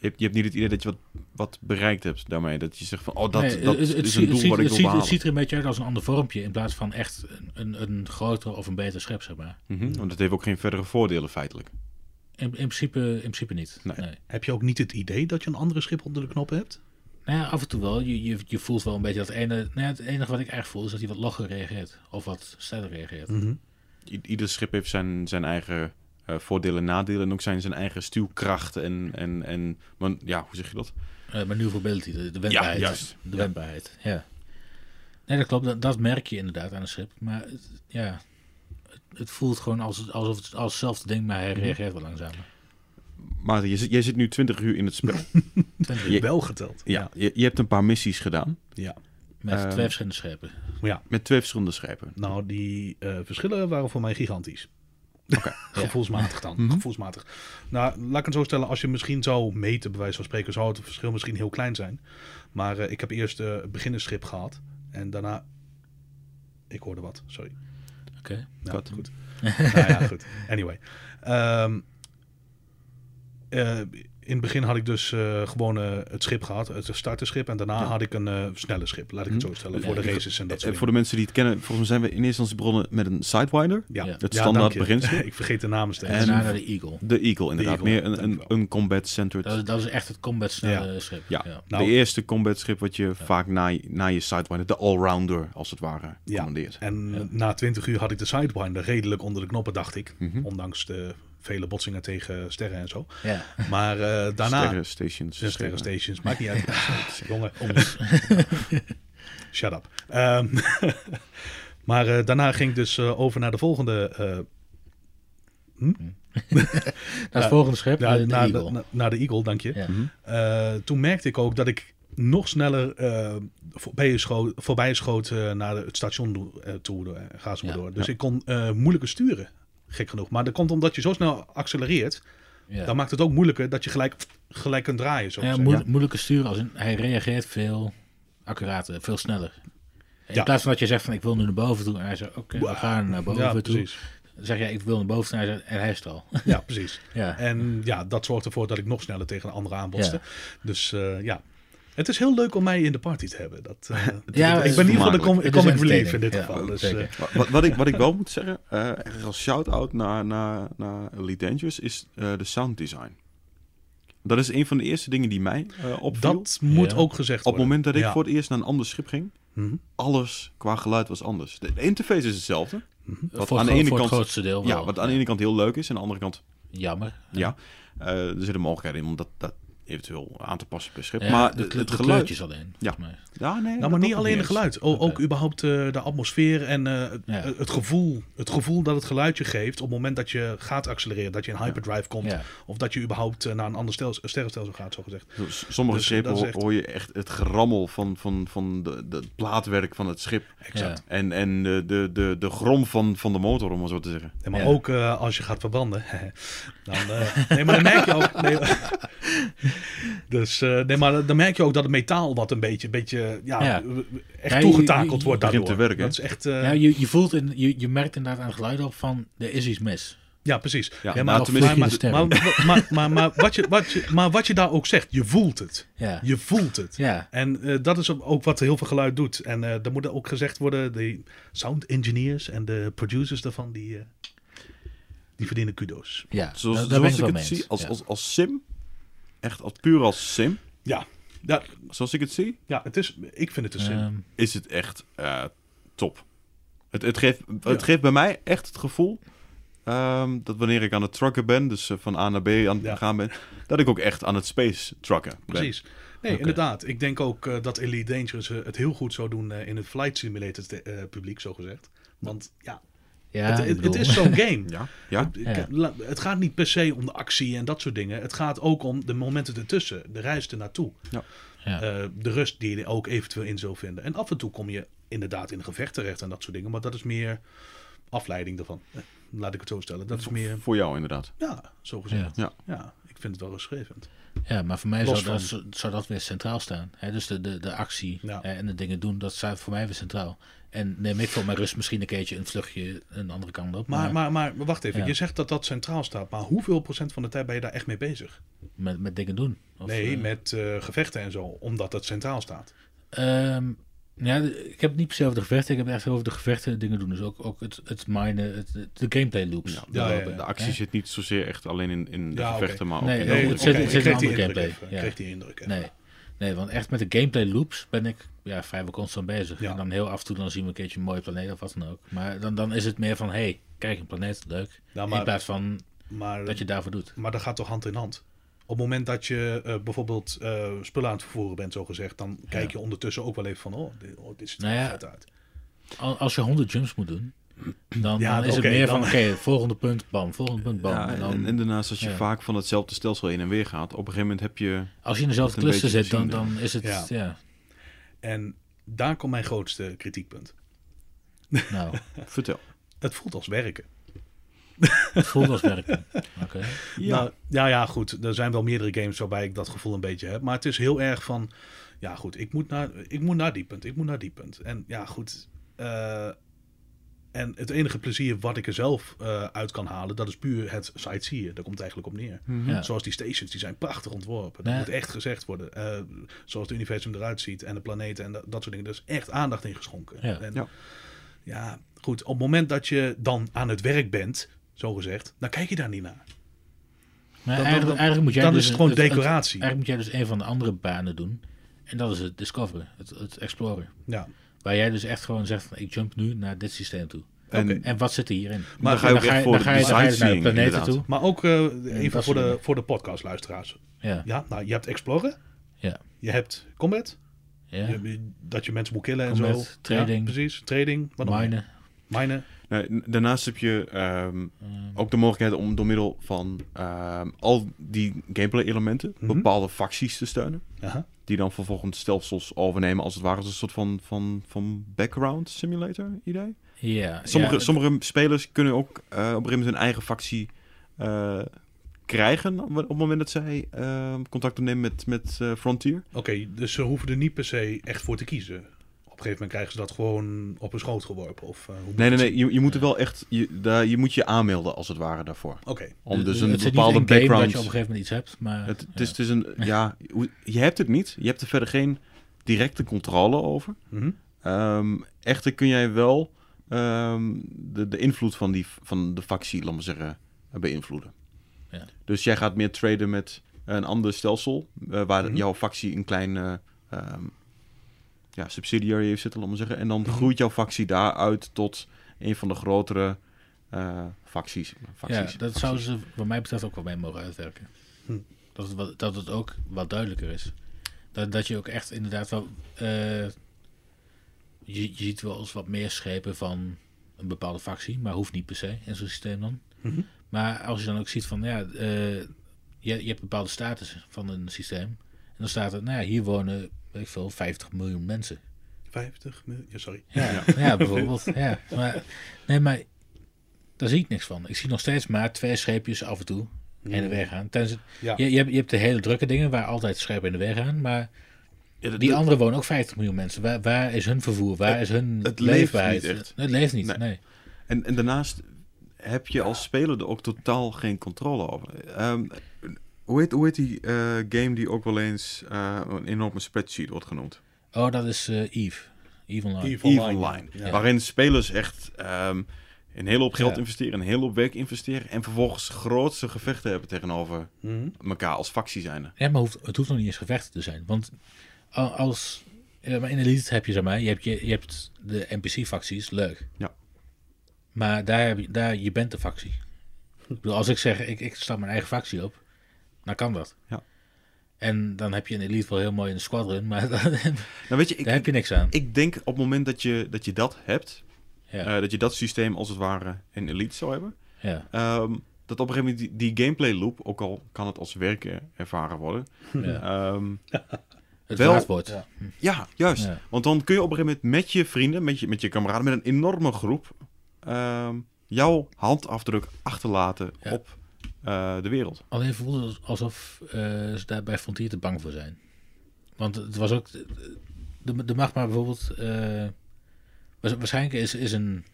Je hebt, je hebt niet het idee dat je wat, wat bereikt hebt daarmee. Dat je zegt van, oh, dat, Nee, dat het- het is een doel het ziet- wat ik het wil ziet, het ziet er een beetje uit als een ander vormpje in plaats van echt een, een, een groter of een beter schip, zeg maar. Mhm, Want het heeft ook geen verdere voordelen feitelijk. In, in, principe, in principe niet. Nee. Nee. Heb je ook niet het idee dat je een andere schip onder de knop hebt? Nou ja, af en toe wel. Je, je, je voelt wel een beetje dat ene... Nou ja, het enige wat ik echt voel is dat hij wat logger reageert. Of wat sneller reageert. Mhm. I- ieder schip heeft zijn, zijn eigen eh, voordelen en nadelen. En ook zijn, zijn eigen stuwkracht. En, en, en maar, ja, hoe zeg je dat? Eh maneuverability, de, de wendbaarheid. juist. De wendbaarheid, ja. Nee, dat klopt. Dat, dat merk je inderdaad aan een schip. Maar het- ja, het, het voelt gewoon als, alsof het als hetzelfde ding, maar hij reageert wel langzamer. maar je, zit- jij zit nu 20 uur in het spel. Je- Wel geteld. ja, je, je hebt een paar missies gedaan ja. Met Ehm, twee verschillende schepen. Ja, met twee verschillende schepen. nou, die eh, verschillen waren voor mij gigantisch. Oké. Gevoelsmatig dan. Mhm. Gevoelsmatig. Nou, laat ik het zo stellen. Als je misschien zou meten, bij wijze van spreken, zou het verschil misschien heel klein zijn. Maar eh, ik heb eerst het beginnersschip gehad. En daarna... Ik hoorde wat, sorry. Oké. Wat? goed. nou ja, goed. Anyway. Ehm, eh, in het begin had ik dus eh, gewoon eh, het schip gehad, het starterschip. En daarna Ja. had ik een eh, snelle schip, laat ik het Hm. zo stellen, voor de races en dat soort voor de mensen die het kennen, volgens mij zijn we in eerste instantie begonnen met een Sidewinder. Ja. Het standaard beginschip. ik vergeet de namen steeds. En daarna naar de Eagle. De Eagle, inderdaad. Eagle, Meer een, een, combat-centered. Dat is, dat is echt het combat snelle schip. Ja. Nou- de eerste combat schip wat je vaak na, je- na je Sidewinder, de allrounder als het ware, Ja. commandeert. En Ja. na 20 uur had ik de Sidewinder redelijk onder de knoppen, dacht ik. Mhm. Ondanks de vele botsingen tegen sterren en zo. Ja. Maar eh, daarna... Sterren stations. Sterren, sterren stations, maakt niet uit. Jongen, shut up. Ehm, maar eh, daarna ging ik dus eh, over naar de volgende... eh, Dat volgende schip, ja, de, de naar, Eagle. de, na- naar de Eagle, dank je. ja. Mhm. Eh, toen merkte ik ook dat ik nog sneller eh voorbij schoot, voorbij schoot eh, naar het station do- toe. eh, ga zo maar Ja. door. Dus Ja. ik kon eh, moeilijker sturen. Gek genoeg. Maar dat komt omdat je zo snel accelereert. Ja. Dan maakt het ook moeilijker dat je gelijk, gelijk kunt draaien. Zo Ja, gezegd. moeilijk, moeilijke sturen. Als in, hij reageert veel accurater, veel sneller. In Ja. plaats van dat je zegt van ik wil nu naar boven toe. En hij zegt oké, we gaan naar boven ja, toe. precies. Dan zeg je ik wil naar boven toe. En hij, zegt, en hij is er al. Ja, precies. ja. En ja, dat zorgt ervoor dat ik nog sneller tegen een andere aanbotste. Ja. Dus eh, ja. Het is heel leuk om mij in de party te hebben. Dat, eh, Ja, ik ben in ieder geval de com Het is comic relief in dit Ja, geval. Dus, eh, Wat- Wat, ik, wat ik wel moet zeggen, eh als shout-out naar, naar, naar Elite Dangerous, is eh, de sound design. Dat is een van de eerste dingen die mij opviel. dat moet Ja. ook gezegd Op het worden. moment dat ik Ja. voor het eerst naar een ander schip ging, Mhm. alles qua geluid was anders. De, de interface is hetzelfde. Wat voor aan de gro- ene voor kant, het grootste deel wel. ja, wat aan de ene kant heel leuk is, en aan de andere kant, Jammer. ja. Eh, er zitten mogelijkheden in om dat, dat eventueel aan te passen per schip. Ja, maar de, het, de, het de geluid... kleurtjes alleen. Ja. volgens mij. Ja, nee, Nou, maar niet alleen het geluid. O- Ook überhaupt eh, de atmosfeer en eh, het- Ja. het, gevoel, het gevoel dat het geluidje geeft op het moment dat je gaat accelereren. Dat je in hyperdrive komt. Ja. Of dat je überhaupt eh, naar een ander stel, sterrenstelsel gaat, zo gezegd. S- Sommige Dus, schepen dat is ho- echt- hoor je echt het gerammel van, van, van de, de, het plaatwerk van het schip. Exact. En, en de, de, de, de grom van, van de motor, om maar zo te zeggen. Ja, maar Ja. ook eh, als je gaat verbranden. dan, eh, nee, maar dan merk je ook. Nee, dus eh, nee, maar dan merk je ook dat het metaal wat een beetje, beetje ja, Ja. echt Ja, je- toegetakeld je- je wordt daardoor. te werken. Dat is echt. eh, Ja, je, je voelt in, je, je merkt inderdaad aan het geluid op van er is iets mis. Ja, precies. Ja, Ja, nou, maar, maar, maar, maar, maar, maar, maar wat je, wat je, maar wat je daar ook zegt, je voelt het. Ja. Je voelt het. Ja. En eh, dat is ook wat heel veel geluid doet. En eh er moet ook gezegd worden, de sound engineers en de producers daarvan, die, eh, die verdienen kudo's. Ja, Zoals, ben zoals ik ik het mee zie, als, als, als sim, echt als puur als sim, Ja, ja, zoals ik het zie, ja het is, ik vind het een zin. Ehm, is het echt eh, top. Het, het, geeft, het Ja. geeft bij mij echt het gevoel ehm, dat wanneer ik aan het trucken ben, dus eh, van A naar B aan het Ja. gaan ben, dat ik ook echt aan het space trucken ben. Precies. Nee, inderdaad. Ik denk ook eh, dat Elite Dangerous het heel goed zou doen eh, in het Flight Simulator eh, publiek, zo gezegd. Want ja, ja, het, is zo'n game. Ja, ja. Ja. Het gaat niet per se om de actie en dat soort dingen. Het gaat ook om de momenten ertussen, de reis ernaartoe. ja. Eh, de rust die je er ook eventueel in zou vinden. En af en toe kom je inderdaad in een gevecht terecht en dat soort dingen. Maar dat is meer afleiding daarvan. Eh, Laat ik het zo stellen. Dat is meer, Voor jou inderdaad. ja, zo gezegd. Ja. Ja, ik vind het wel geschreven. Ja, maar voor mij zou dat, zou dat weer centraal staan. Hè? Dus de, de, de actie Ja. en de dingen doen, dat staat voor mij weer centraal. En neem ik voor mijn rust misschien een keertje een vluchtje een andere kant op. Maar, maar, maar, maar wacht even. Ja. Je zegt dat dat centraal staat. Maar hoeveel procent van de tijd ben je daar echt mee bezig? met, met dingen doen. Of, nee, eh, met eh, gevechten en zo. Omdat dat centraal staat. ehm, ja, ik heb het niet per se over de gevechten. Ik heb het echt over de gevechten dingen doen. Dus ook, ook het, het minen, het, de gameplay loops. Ja, Ja, de, ja, ja. de actie Hè? zit niet zozeer echt alleen in, in de gevechten, maar ook Nee, in nee, het zit- zit in andere gameplay, even. Ik ja. kreeg die indruk even. Nee. nee, want echt met de gameplay loops ben ik ja, vrijwel constant bezig. Ja. En dan heel af en toe dan zien we een keertje een mooie planeet of wat dan ook. Maar dan, dan is het meer van, hey, kijk een planeet, leuk. Ja, In plaats van maar, dat je daarvoor doet. maar dat gaat toch hand in hand? Op het moment dat je eh, bijvoorbeeld eh, spullen aan het vervoeren bent, zo gezegd, dan kijk je ondertussen ook wel even van, oh, dit, oh, dit ziet er Nou ja. vet uit. Al- Als je 100 jumps moet doen, Dan, Ja, dan is het meer dan- van, oké, volgende punt, bam, volgende punt, bam. Ja, en dan, en daarnaast, als je ja. vaak van hetzelfde stelsel heen en weer gaat, op een gegeven moment heb je... als je in dezelfde cluster zit, dan, dan is het, Ja. ja, En daar komt mijn grootste kritiekpunt. nou, Vertel. Het voelt als werken. Het voelt als werken. Oké. Ja. Nou, ja, ja, goed. Er zijn wel meerdere games waarbij ik dat gevoel een beetje heb. Maar het is heel erg van... Ja, goed. Ik moet naar, ik moet naar die punt. Ik moet naar die punt. En ja, goed. eh, en het enige plezier wat ik er zelf eh, uit kan halen... dat is puur het sightseeën. Daar komt het eigenlijk op neer. Ja. Zoals die stations, die zijn prachtig ontworpen. Dat Ja. moet echt gezegd worden. Eh, zoals het universum eruit ziet en de planeten en dat, dat soort dingen. Er is echt aandacht in geschonken. Ja. En, Ja. ja, goed. Op het moment dat je dan aan het werk bent, zo gezegd... dan kijk je daar niet naar. Maar Dan- eigenlijk, dan- eigenlijk moet jij dan dus is het gewoon het- het- decoratie. eigenlijk moet jij dus een van de andere banen doen. En dat is het discoveren, het, het exploren. Ja. Waar jij dus echt gewoon zegt, van, ik jump nu naar dit systeem toe. En. En wat zit er hierin? Maar dan ga je ook dan echt voor dan de je naar de planeten inderdaad. toe. Maar ook eh, even voor de, dingen. voor de podcastluisteraars. Ja, Ja, nou, je hebt exploren. ja, Je hebt combat. ja. Je dat je mensen moet killen en Combat, zo. trading. Ja, precies. Trading. Wat? Minen. Minen. Nee, daarnaast heb je ehm, eh, ook de mogelijkheid om door middel van ehm, al die gameplay-elementen Mhm. bepaalde facties te steunen. Aha. Die dan vervolgens stelsels overnemen als het ware als een soort van, van, van background simulator idee. ja, Sommige, ja, sommige spelers kunnen ook eh, op een gegeven moment hun eigen factie eh, krijgen op het moment dat zij eh, contact opnemen met, met eh, Frontier. Oké, dus ze hoeven er niet per se echt voor te kiezen. Op een gegeven moment krijgen ze dat gewoon op hun schoot geworpen. Of, eh, hoe Nee, nee, nee. Je, je moet er wel echt. Je, daar, je moet je aanmelden als het ware daarvoor. Oké. Om dus het een bepaalde background. dat je op een gegeven moment iets hebt, maar... Het, het, ja. is, het is een. Ja, hoe- je hebt het niet. Je hebt er verder geen directe controle over. Ehm, echter kun jij wel ehm, de, de invloed van, die, van de factie, laat maar zeggen, beïnvloeden. Ja. Dus jij gaat meer traden met een ander stelsel, eh, waar Mhm. jouw factie een klein eh, ehm, ja, subsidiary heeft zitten, laat maar zeggen. En dan Mhm. groeit jouw factie daaruit tot een van de grotere eh, facties. facties. Ja, dat facties. zouden ze wat mij betreft ook wel mee mogen uitwerken. Hm. Dat, het wat, dat het ook wat duidelijker is. Dat, dat je ook echt inderdaad wel... eh, je, je ziet wel eens wat meer schepen van een bepaalde factie, maar hoeft niet per se in zo'n systeem dan. Mhm. Maar als je dan ook ziet van, ja, eh, je, je hebt een bepaalde status van een systeem. En dan staat er, nou ja, hier wonen, weet ik veel, 50 miljoen mensen. 50 miljoen. Ja, sorry. Ja, ja. bijvoorbeeld. Ja. Maar, nee, maar daar zie ik niks van. Ik zie nog steeds maar twee scheepjes af en toe heen en weer gaan. Tenzij, Ja. je, je, hebt, je hebt de hele drukke dingen waar altijd schepen in de weg gaan. Maar Ja, die anderen wonen ook 50 miljoen mensen. Waar, waar is hun vervoer? Waar is hun het leeft leefbaarheid? niet echt. Het leeft niet, Nee. nee. En, en daarnaast heb je als speler er ook totaal geen controle over. Ehm, hoe, heet, hoe heet die eh, game die ook wel eens eh, een enorme spreadsheet wordt genoemd? Oh, dat is eh Eve. Eve Online. Eve Eve Online. Ja. Waarin spelers echt ehm, een hele hoop geld Ja. investeren, een hele hoop werk investeren en vervolgens grootste gevechten hebben tegenover Mhm. elkaar als factie zijn. Ja, maar hoeft, het hoeft nog niet eens gevechten te zijn. Want als... maar in Elite heb je, zeg maar, je hebt, je, je hebt de NPC-facties, leuk. Ja. Maar daar, heb je, daar, je bent de factie. Ik bedoel, als ik zeg, ik, ik sta mijn eigen factie op, dan kan dat. Ja. En dan heb je een Elite wel heel mooi in de squadron, maar dan, Nou weet je, ik, daar heb je niks aan. ik denk op het moment dat je dat, je dat hebt, Ja, eh, dat je dat systeem als het ware in Elite zou hebben, ja, ehm, dat op een gegeven moment die, die gameplay loop, ook al kan het als werken ervaren worden, ja. ehm, Het wel- wordt. Ja. Ja, juist. Ja. Want dan kun je op een gegeven moment met je vrienden, met je, met je kameraden, met een enorme groep, ehm, jouw handafdruk achterlaten Ja. op de wereld. Alleen voelde het alsof eh, ze daar bij Frontier te bang voor zijn. Want het was ook... De, de mag maar bijvoorbeeld... eh, waars- waarschijnlijk is, is een...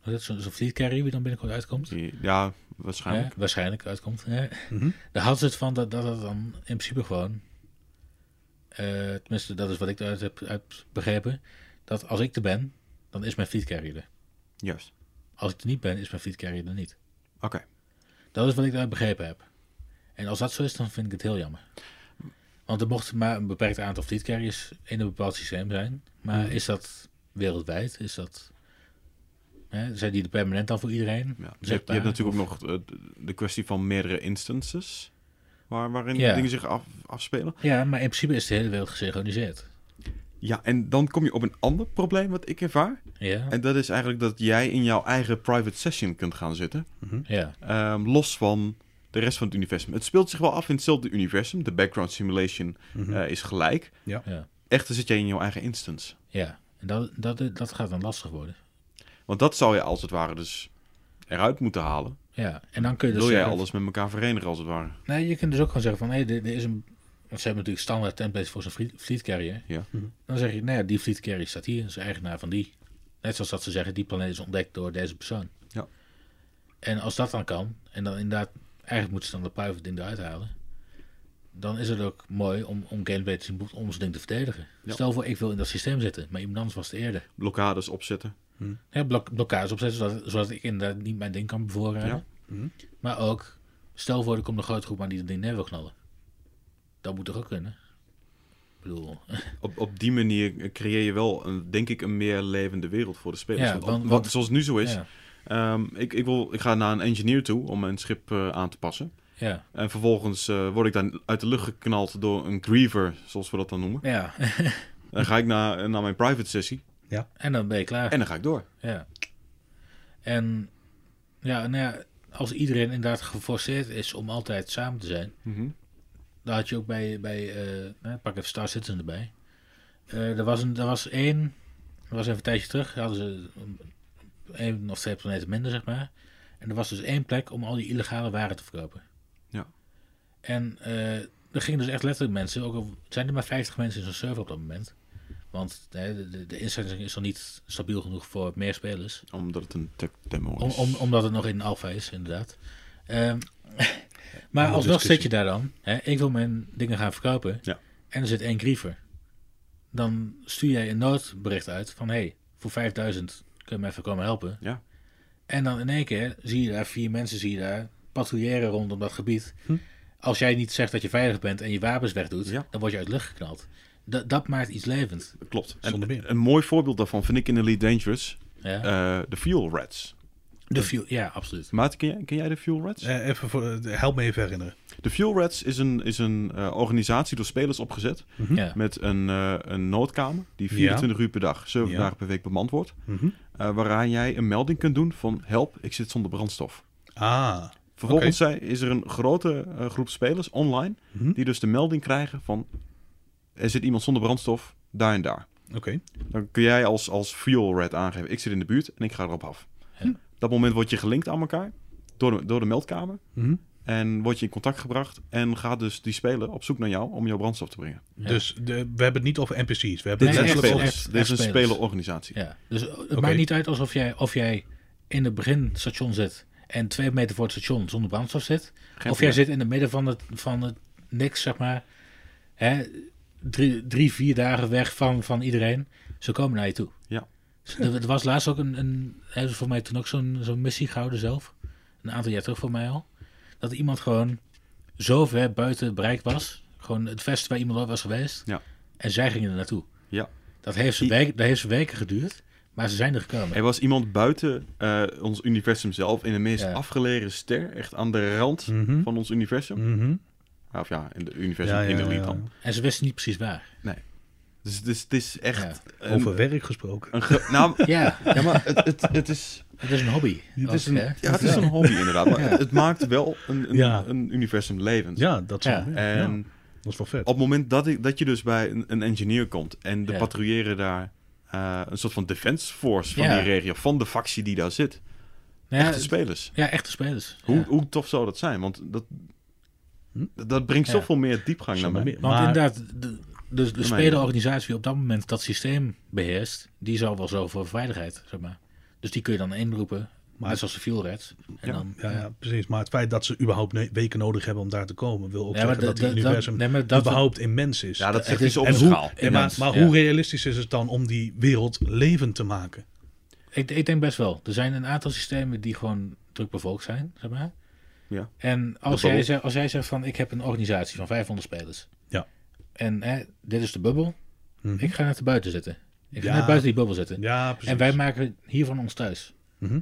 Wat is het, zo'n zo'n fleet carrier die dan binnenkort uitkomt. Ja, waarschijnlijk. Waarschijnlijk uitkomt. Hè? Mhm. Daar hadden ze het van dat, dat het dan in principe gewoon... eh, tenminste, dat is wat ik eruit heb uit begrepen. Dat als ik er ben, dan is mijn fleet carrier er. Juist. Als ik er niet ben, is mijn fleet carrier er niet. Oké. Dat is wat ik eruit begrepen heb. En als dat zo is, dan vind ik het heel jammer. Want er mocht maar een beperkt aantal fleet carriers in een bepaald systeem zijn. Maar Mhm. is dat wereldwijd? Is dat... Hè, zijn die er permanent dan voor iedereen? Ja. Je, hebt, je Zichtbaar? hebt natuurlijk ook nog de, de kwestie van meerdere instances waar, waarin Ja. dingen zich af, afspelen. Ja, maar in principe is de hele wereld gesynchroniseerd. Ja, en dan kom je op een ander probleem wat ik ervaar. Ja, En dat is eigenlijk dat jij in jouw eigen private session kunt gaan zitten. ja, ehm, los van de rest van het universum. Het speelt zich wel af in hetzelfde universum. De background simulation Mhm. eh, is gelijk. ja, Echter zit jij in jouw eigen instance. ja. En dat, dat, dat gaat dan lastig worden. Want dat zou je als het ware dus eruit moeten halen. Ja, en dan kun je dus Wil jij zeggen- alles met elkaar verenigen als het ware? Nee, je kunt dus ook gewoon zeggen van, hé, er, er is een... Want ze hebben natuurlijk standaard templates voor zo'n fleet, carrier. Ja. Mhm. Dan zeg je, nou ja, die fleet carrier staat hier, is eigenaar van die. Net zoals dat ze zeggen, die planeet is ontdekt door deze persoon. Ja. En als dat dan kan, en dan inderdaad, eigenlijk moeten ze dan de private ding eruit halen. Dan is het ook mooi om, om gameplay te zien om zijn ding te verdedigen. Ja. Stel voor, ik wil in dat systeem zitten, maar iemand anders was het eerder. Blokkades opzetten. Ja, blok, blokkades opzetten, zodat, zodat ik inderdaad niet mijn ding kan bevoorraden. Ja. Mhm. Maar ook, stel voor, er komt een grote groep aan die dat ding neer wil knallen. Dat moet toch ook kunnen? Ik bedoel, Op, op die manier creëer je wel, een, denk ik, een meer levende wereld voor de spelers. Ja, want, want- want want- zoals het nu zo is, ja, ehm, ik, ik, wil, ik ga naar een engineer toe om mijn schip eh, aan te passen. ja, En vervolgens eh, word ik dan uit de lucht geknald door een griever, zoals we dat dan noemen. ja. Dan ga ik naar, naar mijn private sessie en dan ben je klaar. en dan ga ik door. Ja. En ja, nou ja, als iedereen inderdaad geforceerd is om altijd samen te zijn, Mhm. Dan had je ook bij, bij eh, nou, pak even Star Citizen erbij. Eh, er, was een, er was één, er was even een tijdje terug, hadden ze een- één of twee planeten minder, zeg maar. En er was dus één plek om al die illegale waren te verkopen. Ja. En eh, er gingen dus echt letterlijk mensen, ook al zijn er maar 50 mensen in zo'n server op dat moment. Want de, de, instelling is nog niet stabiel genoeg voor meer spelers. Omdat het een tech demo is. om, omdat het nog in alpha is, inderdaad. Ehm, maar alsnog zit je daar dan. Hè? Ik wil mijn dingen gaan verkopen. Ja. En er zit één griever. Dan stuur jij een noodbericht uit van... hey, voor 5000 kun je me even komen helpen. Ja. En dan in één keer zie je daar vier mensen zie je daar patrouilleren rondom dat gebied. Hm. Als jij niet zegt dat je veilig bent en je wapens wegdoet... Ja. dan word je uit de lucht geknald. Dat, dat maakt iets levend. Klopt. En een mooi voorbeeld daarvan vind ik in Elite Dangerous. Ja, eh, de Fuel Rats. De fuel, ja absoluut. Maarten, ken jij, ken jij de Fuel Rats? Eh, even voor, eh, help me even herinneren. De Fuel Rats is een, is een eh, organisatie door spelers opgezet. Mhm. Ja. Met een, eh, een noodkamer die 24 uur per dag, 7 Ja. dagen per week bemand wordt. Mhm. eh, waaraan jij een melding kunt doen van help, ik zit zonder brandstof. Ah, Vervolgens zij, is er een grote eh, groep spelers online Mhm. die dus de melding krijgen van er zit iemand zonder brandstof daar en daar. oké. Dan kun jij als, als fuel red aangeven, ik zit in de buurt en ik ga erop af. Dat moment word je gelinkt aan elkaar door de, door de meldkamer Mhm. en word je in contact gebracht en gaat dus die speler op zoek naar jou om jouw brandstof te brengen. Ja. Dus de, we hebben het niet over NPC's. We hebben Dit echt- over... Dit is een spelers. spelerorganisatie. Ja, dus het maakt niet uit alsof jij, of jij in het beginstation zit en twee meter voor het station zonder brandstof zit. Geen of jij zit in het midden van het, van het niks, zeg maar. Hè, drie, drie, vier dagen weg van, van iedereen. Ze komen naar je toe. Ja. Er, er was laatst ook een, een hè, voor mij toen ook zo'n zo'n missie gehouden zelf. Een aantal jaar terug voor mij al. Dat iemand gewoon zo ver buiten het bereik was. Gewoon het verste waar iemand ooit was geweest. Ja. En zij gingen er naartoe. Ja. Dat heeft ze, week, dat heeft ze weken geduurd. Maar ze zijn er gekomen. Er was iemand buiten eh, ons universum zelf, in de meest Ja. afgelegen ster, echt aan de rand Mhm. van ons universum. Mhm. Of ja, in de universum, Ja, ja, in de ja, lead ja. dan. En ze wisten niet precies waar. Dus het is, het is echt... Ja. een- Over werk gesproken. een ge- nou, Ja, ja, maar het, het, het is... het is een hobby. Het ook, is een, hè? ja, het is een hobby inderdaad. Maar Ja. het, het maakt wel een, een, Ja. een universum levend. Ja, dat is Ja. En ja, dat is wel vet. op het moment dat, ik, dat je dus bij een, een engineer komt en de Ja. patrouilleren daar eh, een soort van defense force van Ja. die regio, van de factie die daar zit. Ja, Echte spelers. ja, echte spelers. Hoe, Ja. hoe tof zou dat zijn? Want dat, Hm? dat brengt Ja. zoveel meer diepgang naar mij. Want Maar- inderdaad, de, de, de spelerorganisatie die op dat moment dat systeem beheerst, die zal wel zo voor veiligheid, zeg maar. Dus die kun je dan inroepen, Maar- net zoals de Fuel Reds. En Ja. dan, Ja, ja, precies. Maar het feit dat ze überhaupt ne- weken nodig hebben om daar te komen, wil ook Ja, zeggen dat- dat het universum nee, maar dat- überhaupt immens is. Ja, dat zegt is- iets een schaal. en maar Immens, maar ja. hoe realistisch is het dan om die wereld levend te maken? Ik, ik denk best wel. Er zijn een aantal systemen die gewoon druk bevolkt zijn, zeg maar. Ja. En als jij, zegt, als jij zegt van, ik heb een organisatie van 500 spelers. Ja. En hè, dit is de bubbel. Mhm. Ik ga net te buiten zitten. Ik ga Ja. net buiten die bubbel zitten. Ja, precies. En wij maken hiervan ons thuis. Mhm.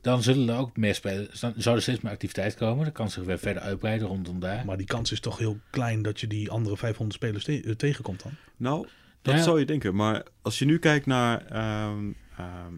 Dan zullen er ook meer spelers, dan zou er steeds meer activiteit komen. Dan kan zich weer verder uitbreiden rondom daar. Maar die kans is toch heel klein dat je die andere 500 spelers te- eh, tegenkomt dan? Nou, Dat Ja. zou je denken. Maar als je nu kijkt naar ehm, ehm,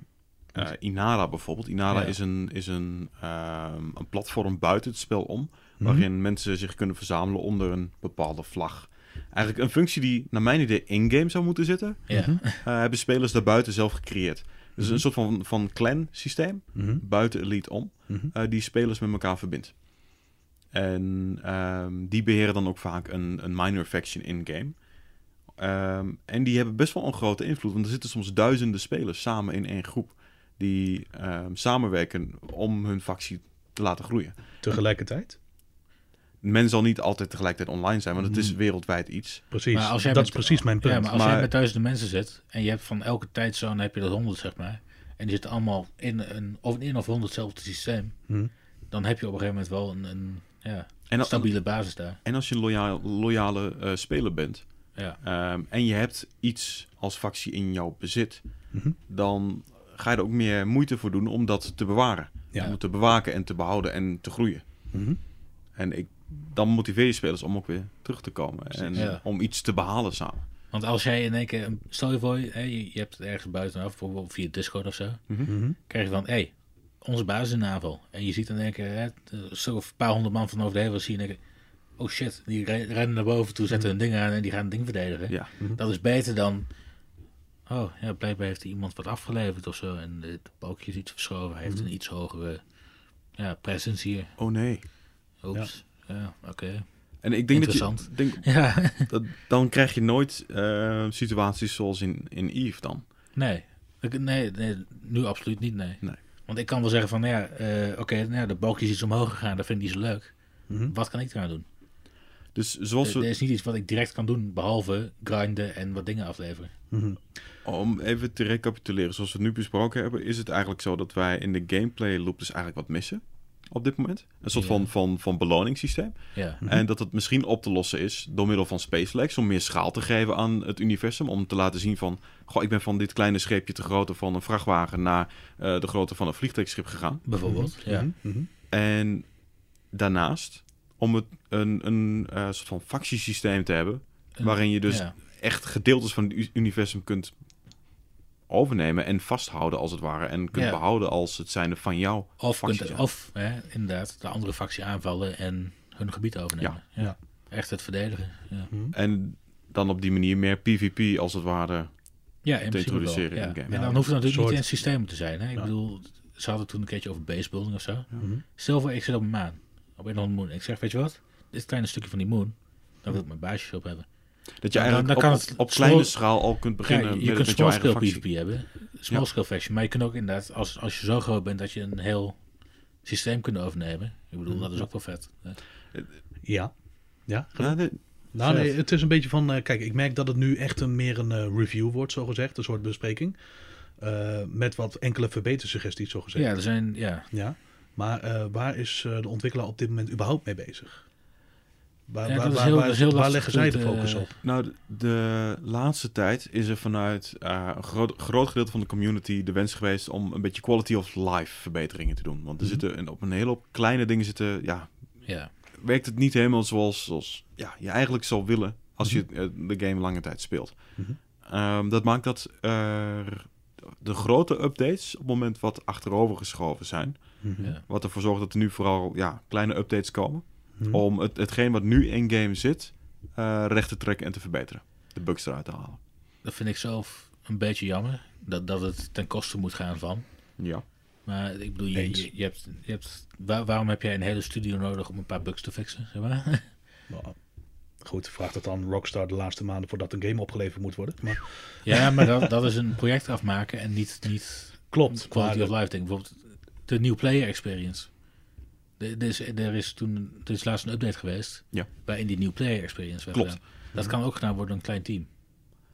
eh, Inara bijvoorbeeld. Inara Ja. is, een, is een, ehm, een platform buiten het spel om. Mhm. Waarin mensen zich kunnen verzamelen onder een bepaalde vlag. Eigenlijk een functie die naar mijn idee in-game zou moeten zitten. Ja. Mhm. eh, hebben spelers daarbuiten zelf gecreëerd. Dus Mhm. een soort van, van clan systeem. Mhm. Buiten Elite om. Mhm. eh, die spelers met elkaar verbindt. En ehm, die beheren dan ook vaak een, een minor faction in-game. Ehm, en die hebben best wel een grote invloed, want er zitten soms duizenden spelers samen in één groep. Die ehm, samenwerken om hun factie te laten groeien. Tegelijkertijd? Men zal niet altijd tegelijkertijd online zijn, want het is Mm. wereldwijd iets. Precies. Maar als jij dat met- is precies mijn punt. Ja, maar als Maar- jij met duizenden mensen zit en je hebt van elke tijdzone heb je er honderd, zeg maar. En die zitten allemaal in een of in of honderd hetzelfde systeem. Mhm. Dan heb je op een gegeven moment wel een, een ja, En, stabiele basis daar. en als je een loyaal, loyale eh, speler bent Ja, ehm, en je hebt iets als factie in jouw bezit, Mhm. dan ga je er ook meer moeite voor doen om dat te bewaren. Ja. Om het te bewaken en te behouden en te groeien. Mhm. En ik, dan motiveer je spelers om ook weer terug te komen. En Ja. om iets te behalen samen. want als jij in één keer, een- stel je voor, hè, je, je hebt het ergens buitenaf, bijvoorbeeld via Discord of zo, Mhm. krijg je van, hé, hey, onze basis is in aanval. En je ziet dan in één keer, hè, zo een paar honderd man van over de hele wereld zie je in één keer, oh shit, die re- rennen naar boven toe, zetten hun ding aan en die gaan het ding verdedigen. Ja. Dat is beter dan. Oh ja, blijkbaar heeft iemand wat afgeleverd of zo. En het balkje is iets verschoven. Hij heeft een iets hogere ja, presence hier. Oh nee. Oeps. Ja, oké. En ik denk dat je... Interessant. Denk, Ja, dat, dan krijg je nooit eh, situaties zoals in, in Eve dan. nee. Ik- nee. Nee, nu absoluut niet, nee. Nee. Want ik kan wel zeggen van, ja, eh, oké, nou, ja, de balkje is iets omhoog gegaan. Dat vind ik niet zo leuk. Mhm. Wat kan ik eraan doen? Dus zoals Er, er we... is niet iets wat ik direct kan doen, behalve grinden en wat dingen afleveren. Mhm. Om even te recapituleren, zoals we het nu besproken hebben... is het eigenlijk zo dat wij in de gameplay loop dus eigenlijk wat missen. Op dit moment. Een soort Ja. van, van, van beloningssysteem. Ja, Mhm. En dat het misschien op te lossen is door middel van SpaceX. Om meer schaal te geven aan het universum. Om te laten zien van... Goh, ik ben van dit kleine scheepje te grootte van een vrachtwagen... naar eh, de grootte van een vliegtuigschip gegaan. bijvoorbeeld. Ja. Mhm. Mhm. En daarnaast om het een, een eh, soort van factiesysteem te hebben... En- waarin je dus ja. echt gedeeltes van het universum kunt overnemen... en vasthouden als het ware. En kunt Ja. behouden als het zijnde van jou. Of, kunt, of hè, inderdaad de andere factie aanvallen en hun gebied overnemen. Ja. Ja. Echt het verdedigen. Ja, Mhm. En dan op die manier meer PvP als het ware. ja in Te principe wel. introduceren Ja. in de game. En Ja, dan hoeft het natuurlijk soort- niet in systemen te zijn. Hè? Ik Ja. bedoel, ze hadden toen een keertje over basebuilding of zo. Mhm. Stel voor, ik zit op een maan. Op een of andere moon. Ik zeg, weet je wat? Dit kleine stukje van die moon. Daar wil ik mijn baasjes op hebben. Dat je Dan- eigenlijk dan kan op, het op, kleine small- schaal al kunt beginnen Ja, je, je met, kunt met small scale. PvP hebben. Small Ja. scale faction. Maar je kunt ook inderdaad, als, als je zo groot bent dat je een heel systeem kunt overnemen. Ik bedoel, dat is ook wel vet. Ja. Ja, Ja, nee, Nou, het is een beetje van... eh, kijk, ik merk dat het nu echt een, meer een eh, review wordt, zo gezegd. Een soort bespreking. Eh, met wat enkele verbetersuggesties, zo gezegd. Ja, er zijn, ja, Ja. Maar eh, waar is eh, de ontwikkelaar op dit moment überhaupt mee bezig? Waar, Ja, waar, dat is waar, heel- waar- leggen zij de focus op? Nou, de, laatste tijd is er vanuit eh, een groot, groot gedeelte van de community de wens geweest om een beetje quality of life verbeteringen te doen. Want er Mhm. zitten op een hele hoop kleine dingen zitten, ja, ja. werkt het niet helemaal zoals, zoals ja, je eigenlijk zou willen als je Mhm. eh, de game lange tijd speelt. Mhm. Ehm, dat maakt dat de grote updates op het moment wat achterover geschoven zijn. Ja. Wat ervoor zorgt dat er nu vooral ja, kleine updates komen. Mhm. Om het, hetgeen wat nu in game zit, eh, recht te trekken en te verbeteren. De bugs eruit te halen. Dat vind ik zelf een beetje jammer. Dat, dat het ten koste moet gaan van. Ja. Maar ik bedoel, je, je, je hebt, je hebt, waar- waarom heb jij een hele studio nodig om een paar bugs te fixen? Zeg maar? Nou, goed, vraagt het dan Rockstar de laatste maanden voordat een game opgeleverd moet worden. Maar ja, maar dat, dat is een project afmaken en niet, niet klopt. quality maar- of life ding. Bijvoorbeeld de new player experience. Er er is, er is toen er is laatst een update geweest Ja. waarin die new player experience werd Klopt. gedaan. Dat kan ook gedaan worden door een klein team.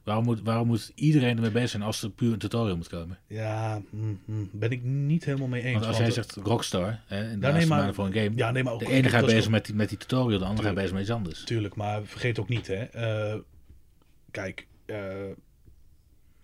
Waarom moet, waarom moet iedereen ermee bezig zijn als er puur een tutorial moet komen? Ja, mm, mm, ben ik niet helemaal mee eens. Want als jij zegt Rockstar, hè, in de nee, laatste maar- maanden voor een game, Ja, nee, maar ook, de ene gaat bezig ook- met die, met die tutorial, de andere gaat bezig met iets anders. Tuurlijk, maar vergeet ook niet, hè. eh, kijk, eh,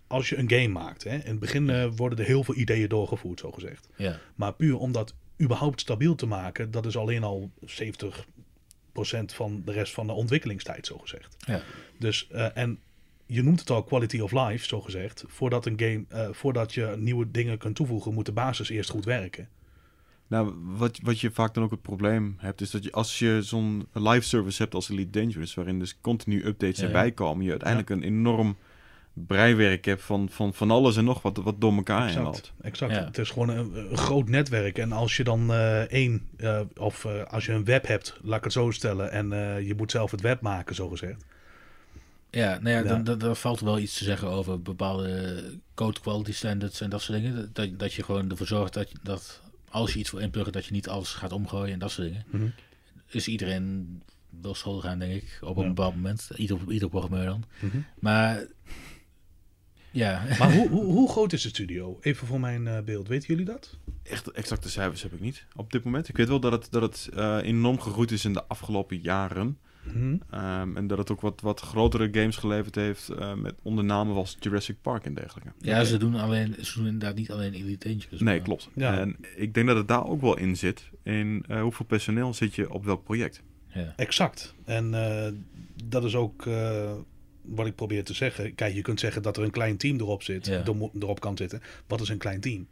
als je een game maakt, hè. In het begin eh, worden er heel veel ideeën doorgevoerd, zo gezegd. Ja, Maar puur om dat überhaupt stabiel te maken, dat is alleen al 70% van de rest van de ontwikkelingstijd, zo gezegd. ja. Dus, eh, en je noemt het al quality of life, zo gezegd. Voordat, een game, eh, voordat je nieuwe dingen kunt toevoegen, moet de basis eerst goed werken. Nou, wat, wat je vaak dan ook het probleem hebt, is dat je als je zo'n live service hebt als Elite Dangerous, waarin dus continu updates Ja. erbij komen, je uiteindelijk een enorm breiwerk hebt van, van, van alles en nog wat, wat door elkaar heen Exact. loopt. exact. Ja. Het is gewoon een, een groot netwerk. En als je dan eh, één, eh, of eh, als je een web hebt, laat ik het zo stellen, en eh, je moet zelf het web maken, zo gezegd. Ja, nou ja, Ja. Dan, dan, dan valt wel iets te zeggen over bepaalde code quality standards en dat soort dingen. Dat, dat je gewoon ervoor zorgt dat, je- dat als je iets wil inpluggen, dat je niet alles gaat omgooien en dat soort dingen. Mhm. Is iedereen wel school gaan, denk ik, op Ja. een bepaald moment. Ieder, ieder programmeur dan. Mhm. Maar ja, Maar hoe, hoe, hoe groot is de studio? Even voor mijn eh, beeld. Weten jullie dat? Echt exacte cijfers heb ik niet op dit moment. Ik weet wel dat het, dat het eh, enorm gegroeid is in de afgelopen jaren. Mhm. Ehm, en dat het ook wat, wat grotere games geleverd heeft eh, met onder namen als Jurassic Park en dergelijke. ja ze, doen alleen, ze doen inderdaad niet alleen Elite Dangerous. Nee, maar- klopt. Ja. En ik denk dat het daar ook wel in zit. In eh, hoeveel personeel zit je op welk project. Ja. Exact. En eh, dat is ook eh, wat ik probeer te zeggen. Kijk, je kunt zeggen dat er een klein team erop zit, Ja. er erop kan zitten. Wat is een klein team?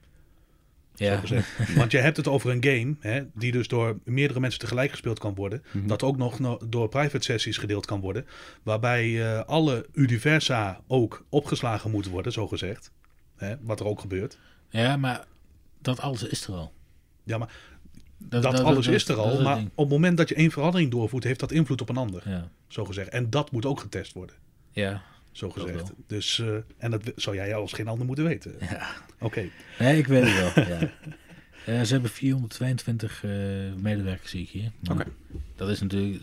Ja. Want je hebt het over een game hè, die dus door meerdere mensen tegelijk gespeeld kan worden. Mhm. Dat ook nog no- door private sessies gedeeld kan worden. Waarbij eh, alle universa ook opgeslagen moeten worden, zo gezegd. Hè, wat er ook gebeurt. ja, maar dat alles is er al. Ja, maar dat, alles is er dat al. maar op het moment dat je één verandering doorvoert, heeft dat invloed op een ander. Ja. Zo gezegd. En dat moet ook getest worden. Ja. Zo gezegd. Dus, eh, en dat zou jij als geen ander moeten weten. ja. Oké. Nee, ik weet het wel. ja. Eh, ze hebben 422 eh, medewerkers, zie ik hier. Maar Oké. Dat is natuurlijk.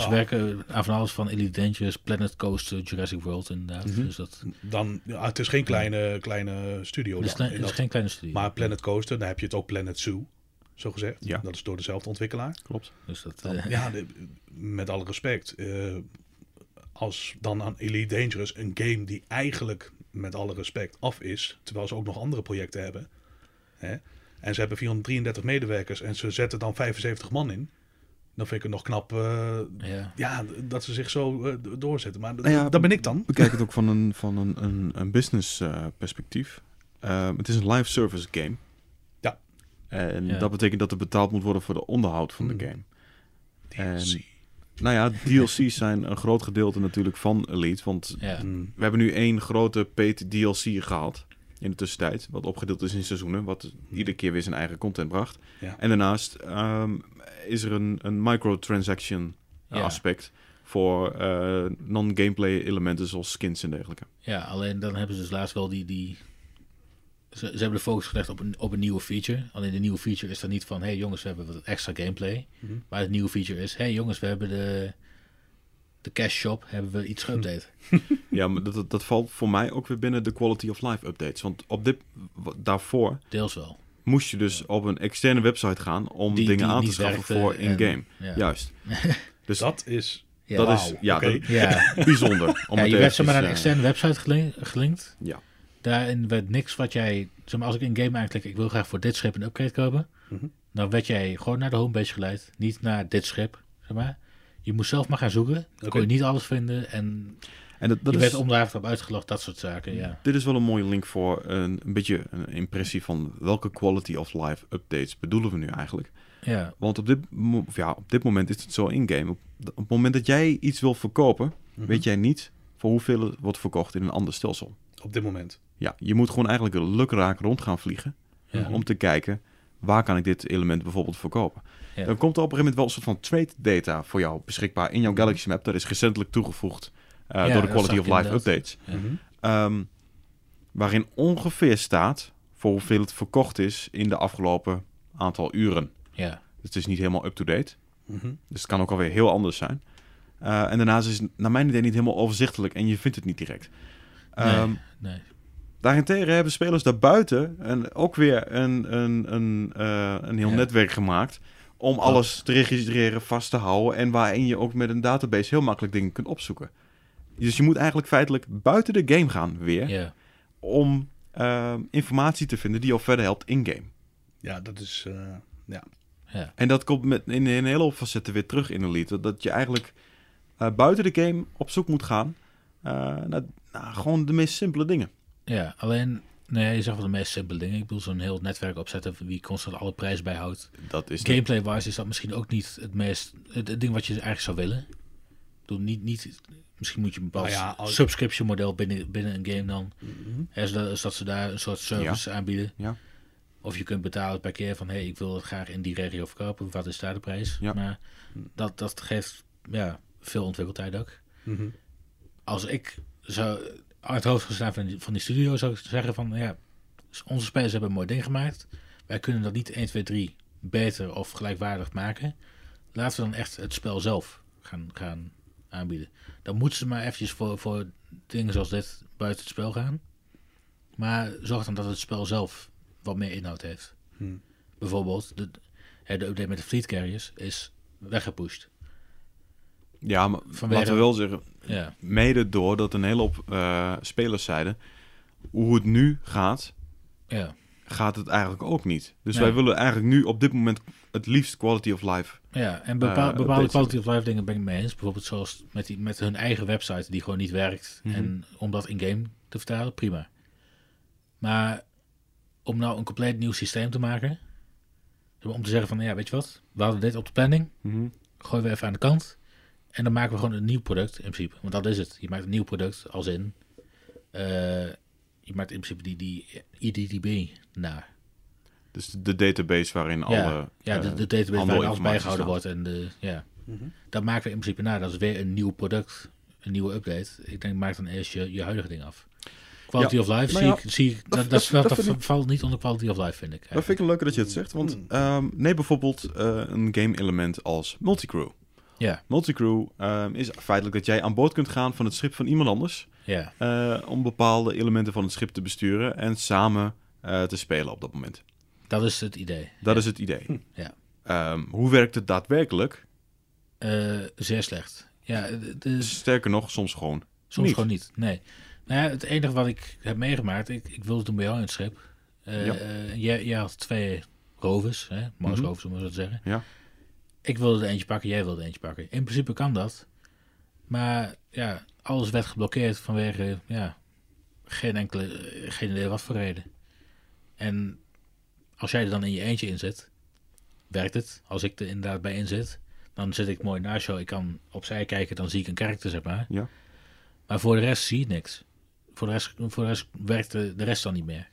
Ze werken aan van alles van Elite Dangerous, Planet Coaster, Jurassic World inderdaad. Mhm. Dus dat, dan, ja, het is geen kleine, kleine studio. het is, dan, het in is dat- geen kleine studie. maar Planet Coaster, daar heb je het ook Planet Zoo, zo gezegd. Ja. Dat is door dezelfde ontwikkelaar. Klopt. Dus dat, Dan, eh, ja, de- met alle respect. Als dan aan Elite Dangerous een game die eigenlijk met alle respect af is, terwijl ze ook nog andere projecten hebben. Hè? En ze hebben 433 medewerkers en ze zetten dan 75 man in. Dan vind ik het nog knap eh, ja. ja, dat ze zich zo eh, doorzetten. Maar Nou ja, dat ben ik dan. Bekijk het ook van een, van een, een, een business eh, perspectief. Ehm, het is een live service game. Ja. En Ja. dat betekent dat er betaald moet worden voor de onderhoud van Hmm. de game. DLC. Nou ja, DLC's zijn een groot gedeelte natuurlijk van Elite. Want ja. Mm. we hebben nu één grote paid DLC gehad in de tussentijd. Wat opgedeeld is in seizoenen. Wat iedere keer weer zijn eigen content bracht. Ja. En daarnaast ehm, is er een, een microtransaction Ja. aspect. Voor eh, non-gameplay elementen zoals skins en dergelijke. ja, alleen dan hebben ze dus laatst wel die. die ze, ze hebben de focus gelegd op een, op een nieuwe feature. Alleen de nieuwe feature is dan niet van: hé hey jongens, we hebben wat extra gameplay. Mhm. Maar het nieuwe feature is: hé hey jongens, we hebben de, de cash shop, hebben we iets geüpdate. Ja, maar dat, dat, valt voor mij ook weer binnen de quality of life updates. Want op dit, daarvoor Deels wel. moest je dus op een externe website gaan om Die- dingen die aan te schaffen voor in-game. Ja. Juist. Dus Dat is... Ja. dat is ja, oké. dat- Ja, bijzonder. Om ja het je werd zeg maar naar een externe website gelin- gelinkt. Ja. Daarin werd niks wat jij... Zeg maar, als ik in game aanklik, ik wil graag voor dit schip een upgrade kopen. Mhm. Dan werd jij gewoon naar de homepage geleid. Niet naar dit schip, zeg maar. Je moest zelf maar gaan zoeken. Dan Oké. kon je niet alles vinden. En En dat, dat je is, werd omdraafd op uitgelogd, dat soort zaken. Ja. dit is wel een mooie link voor een, een beetje een impressie van welke quality of life updates bedoelen we nu eigenlijk. Ja, Want op dit, ja, op dit moment is het zo in-game. Op, op het moment dat jij iets wil verkopen, Mhm. weet jij niet voor hoeveel het wordt verkocht in een ander stelsel. Op dit moment. Ja, je moet gewoon eigenlijk een lukraak rond gaan vliegen ja. om te kijken waar kan ik dit element bijvoorbeeld verkopen. Ja. Dan komt er op een gegeven moment wel een soort van trade data voor jou beschikbaar in jouw Galaxy Map. Dat is recentelijk toegevoegd eh, Ja, door de Quality of Life inderdaad. updates. Ja. Mhm. Ehm, waarin ongeveer staat voor hoeveel het verkocht is in de afgelopen aantal uren. ja. Dus het is niet helemaal up-to-date. Mhm. Dus het kan ook alweer heel anders zijn. Eh, en daarnaast is het naar mijn idee niet helemaal overzichtelijk en je vindt het niet direct. Nee. Ehm, Nee. Daarentegen hebben spelers daarbuiten een, ook weer een, een, een, eh, een heel Ja. netwerk gemaakt om alles te registreren, vast te houden en waarin je ook met een database heel makkelijk dingen kunt opzoeken. Dus je moet eigenlijk feitelijk buiten de game gaan weer Ja. om eh, informatie te vinden die jou verder helpt in-game. Ja, dat is... eh, ja. Ja. En dat komt met, in een hele hoop facetten weer terug in Elite. Dat je eigenlijk eh, buiten de game op zoek moet gaan Eh, nou, nou, gewoon de meest simpele dingen. Ja, alleen, nee, je zegt wel de meest simpele dingen. Ik bedoel, zo'n heel netwerk opzetten wie constant alle prijzen bijhoudt. Dat is niet- Gameplay-wise is dat misschien ook niet het meest, het, het ding wat je eigenlijk zou willen. Ik bedoel, niet, niet, misschien moet je een bepaald Nou ja, als- subscription model binnen, binnen een game dan. Mhm. Hè, zodat, zodat ze daar een soort service aanbieden. Ja. Of je kunt betalen per keer van, hé, hey, ik wil het graag in die regio verkopen. Wat is daar de prijs? Ja. Maar dat, dat geeft ja, veel ontwikkeltijd ook. Mhm. Als ik zou uit het hoofd gestaan van die, van die studio zou ik zeggen van, ja, onze spelers hebben een mooi ding gemaakt. Wij kunnen dat niet 1, 2, 3 beter of gelijkwaardig maken. Laten we dan echt het spel zelf gaan, gaan aanbieden. Dan moeten ze maar eventjes voor, voor dingen zoals dit buiten het spel gaan. Maar zorg dan dat het spel zelf wat meer inhoud heeft. Hmm. Bijvoorbeeld, de, de update met de fleet carriers is weggepusht. Ja, maar Vanwege- laten we wel zeggen, Ja, mede doordat een hele hoop eh, spelers zeiden, hoe het nu gaat, ja, gaat het eigenlijk ook niet. Dus Nee. wij willen eigenlijk nu op dit moment het liefst quality of life. ja. En bepaal- Eh, bepaalde quality of life dingen ben ik mee eens. Bijvoorbeeld zoals met, die, met hun eigen website die gewoon niet werkt. Mhm. En om dat in-game te vertalen, prima. Maar om nou een compleet nieuw systeem te maken. Om te zeggen van, ja, weet je wat? We hadden dit op de planning. gooien we even aan de kant. En dan maken we gewoon een nieuw product in principe. Want dat is het. Je maakt een nieuw product als in... eh, je maakt in principe die, die IDDB naar. Dus de database waarin ja, alle ja, de, eh, de database waar alles bijgehouden staat. wordt. En de, ja, Mhm. dat maken we in principe na. Dat is weer een nieuw product. Een nieuwe update. Ik denk, maak dan eerst je, je huidige ding af. Quality Ja, of life nou zie, ja, ik, zie ik... Dat, dat- ik- valt niet onder quality of life, vind ik. Dat vind ik leuker dat je het zegt, want Hmm. ehm, neem bijvoorbeeld eh, een game element als multicrew. Ja, Multicrew ehm, is feitelijk dat jij aan boord kunt gaan van het schip van iemand anders ja, eh, om bepaalde elementen van het schip te besturen en samen eh, te spelen op dat moment. dat is het idee. Dat is het idee. Ja. Ehm, hoe werkt het daadwerkelijk? Eh, zeer slecht. Ja, de, de- Sterker nog, soms gewoon. Soms Niet. gewoon niet, nee. Nou ja, het enige wat ik heb meegemaakt, ik, ik wilde toen bij jou in het schip. Ja. eh, jij, jij had twee rovers, hè, marsrovers om het zo te zeggen. Ja. Ik wilde er eentje pakken, jij wilde er eentje pakken. In principe kan dat. Maar ja, alles werd geblokkeerd vanwege, ja, geen enkele, geen idee wat voor reden. En als jij er dan in je eentje in zit, werkt het. Als ik er inderdaad bij in zit, dan zit ik mooi naast jou. Ik kan opzij kijken, dan zie ik een karakter, zeg maar. Ja. Maar voor de rest zie je niks. Voor de rest, voor de rest werkt de, de rest dan niet meer.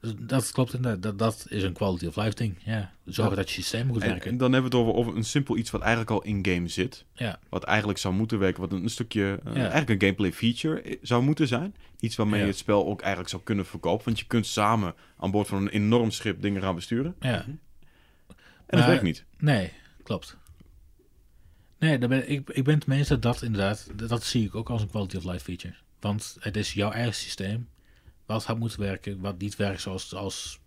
Dus dat klopt inderdaad. Dat, dat is een quality of life ding. Ja. Zorgen Ja. dat je systeem goed En, werken. en dan hebben we het over, over een simpel iets wat eigenlijk al in-game zit. ja. Wat eigenlijk zou moeten werken, wat een, stukje, eh, eigenlijk een gameplay feature i- zou moeten zijn. Iets waarmee je het spel ook eigenlijk zou kunnen verkopen. Want je kunt samen aan boord van een enorm schip dingen gaan besturen. ja. En Maar- dat werkt niet. Nee, klopt. Nee, daar ben, ik, ik ben het mee eens dat dat inderdaad, dat, dat zie ik ook als een quality of life feature. Want het is jouw eigen systeem, wat had moeten werken, wat niet werkt zoals als,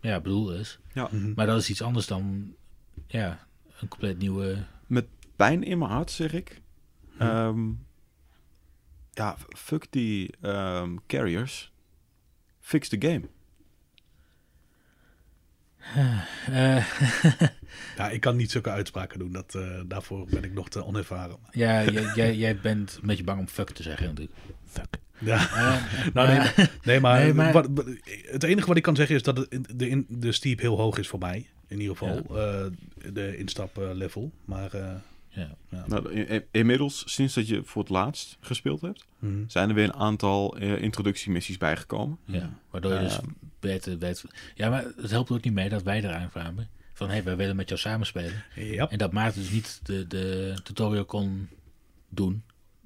ja, bedoeld is. Ja. Mhm. Maar dat is iets anders dan, ja, een compleet nieuwe... Pijn in mijn hart, zeg ik. Hm. Ehm, ja, fuck die ehm, carriers. Fix the game. eh, Ja, ik kan niet zulke uitspraken doen. Dat, eh, daarvoor ben ik nog te onervaren. ja, jij, jij, jij bent een beetje bang om fuck te zeggen natuurlijk. Fuck. Ja. Eh, Nou, nee, maar- Nee, maar, Nee, maar- Wat, het enige wat ik kan zeggen is dat het, de, in, de steep heel hoog is voor mij. In ieder geval. eh, de instap eh, level. Maar eh, ja. Nou, inmiddels, sinds dat je voor het laatst gespeeld hebt, mhm. zijn er weer een aantal eh, introductiemissies bijgekomen. Ja, waardoor je dus beter weet. Ja, maar het helpt ook niet mee dat wij eraan kwamen. Van hé, hey, wij willen met jou samenspelen. ja. En dat Maarten dus niet de, de tutorial kon doen,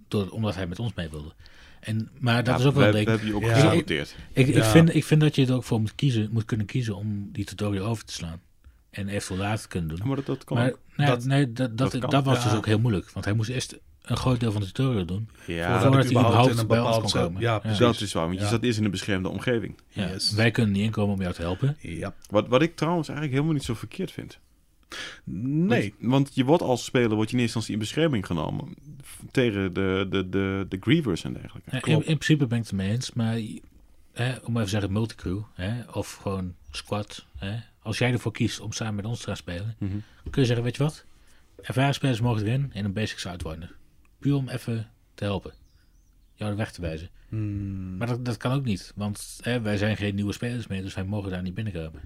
door, omdat hij met ons mee wilde. En, maar dat Ja, is ook wel we, een we hebben je ook Ja. gesaboteerd. Ik, ik, Ja. vind, ik vind dat je er ook voor moet, kiezen, moet kunnen kiezen om die tutorial over te slaan. En even later te kunnen doen. Maar dat, dat kan maar nou, Dat- nee, dat, dat, dat dat, kan. was Ja. dus ook heel moeilijk. Want hij moest eerst een groot deel van de tutorial doen. Ja, voordat dat hij überhaupt überhaupt in een bij ons bepaald kon komen. ja, Ja. precies. dat is waar, want je zat eerst in een beschermde omgeving. Ja, Yes. Wij kunnen niet inkomen om jou te helpen. Ja. Wat, wat ik trouwens eigenlijk helemaal niet zo verkeerd vind. Nee. Want, want je wordt als speler wordt je in eerste instantie in bescherming genomen tegen de, de, de, de grievers en dergelijke. Ja, in, principe ben ik het ermee eens, maar hè, om even te zeggen multicrew, hè, of gewoon squad. Hè, als jij ervoor kiest om samen met ons te gaan spelen, Mhm. kun je zeggen, weet je wat? Ervaren spelers mogen erin in een basic Sidewinder. Puur om even te helpen. jou de weg te wijzen. Hmm. Maar dat, dat kan ook niet, want hè, wij zijn geen nieuwe spelers meer, dus wij mogen daar niet binnenkomen.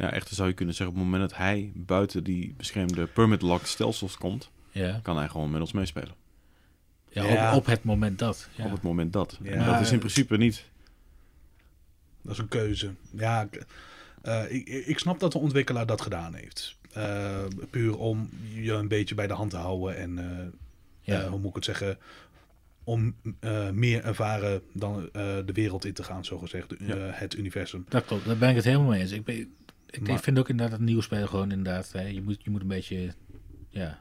Ja, echter zou je kunnen zeggen, op het moment dat hij buiten die beschermde permit lock stelsels komt, Ja, kan hij gewoon met ons meespelen. ja, Ja. Op, op het moment dat. Ja. Op het moment dat. Ja. En dat is in principe niet. Dat is een keuze. Ja, ik, eh, ik, ik snap dat de ontwikkelaar dat gedaan heeft. Eh, puur om je een beetje bij de hand te houden en, eh, Ja. hoe moet ik het zeggen, om eh, meer ervaren dan eh, de wereld in te gaan, Ja. eh, het universum. Dat klopt, daar ben ik het helemaal mee eens. Ik, ben, ik, vind ook inderdaad dat nieuwe spelen gewoon inderdaad, hè, je, moet, je moet een beetje ja,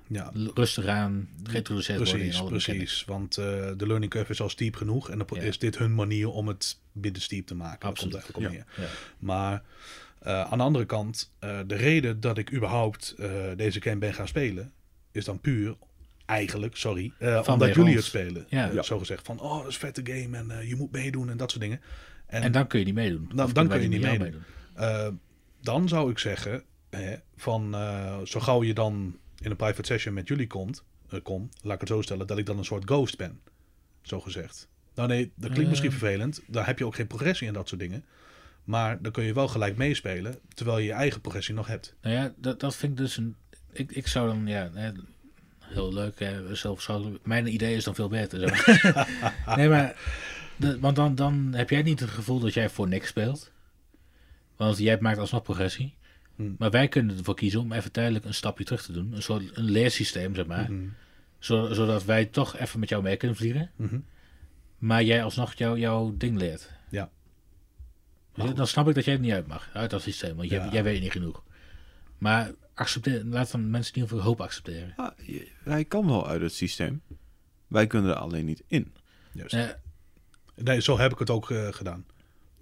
rustig aan geïntroduceerd worden in alle precies. Want eh, de learning curve is al steep genoeg en dan Ja. is dit hun manier om het minder steep te maken. Dat Absoluut. komt eigenlijk Ja. Maar eh, aan de andere kant, eh, de reden dat ik überhaupt deze game ben gaan spelen, is dan puur eigenlijk, sorry, omdat jullie het spelen. Ja. Zo gezegd van, oh, dat is een vette game en je moet meedoen en dat soort dingen. En, En dan kun je niet meedoen. Dan- kun je niet jou eh, dan zou ik zeggen, hè, van eh, zo gauw je dan in een private session met jullie komt, eh, kom, laat ik het zo stellen, dat ik dan een soort ghost ben, zo gezegd. Nou nee, dat klinkt misschien vervelend. Daar heb je ook geen progressie en dat soort dingen. Maar dan kun je wel gelijk meespelen, terwijl je je eigen progressie nog hebt. Nou ja, dat, dat vind ik dus een. Ik, ik zou dan, ja, heel leuk, hè, zelfverschouwelijk. Mijn idee is dan veel beter. Zo. nee, maar. De, want dan, dan heb jij niet het gevoel dat jij voor niks speelt. Want jij maakt alsnog progressie. Hmm. Maar wij kunnen ervoor kiezen om even tijdelijk een stapje terug te doen. Een soort een leersysteem, zeg maar. Mhm. Zo- zodat wij toch even met jou mee kunnen vliegen. Mhm. Maar jij alsnog jou, jouw ding leert. Ja. Dus Dan snap ik dat jij het niet uit mag, uit dat systeem. Want jij, Ja. jij weet niet genoeg. Maar accepteer, laat dan mensen in ieder geval hoop accepteren. Ah, hij kan wel uit het systeem. Wij kunnen er alleen niet in. Juist. Eh, Nee, zo heb ik het ook eh, gedaan.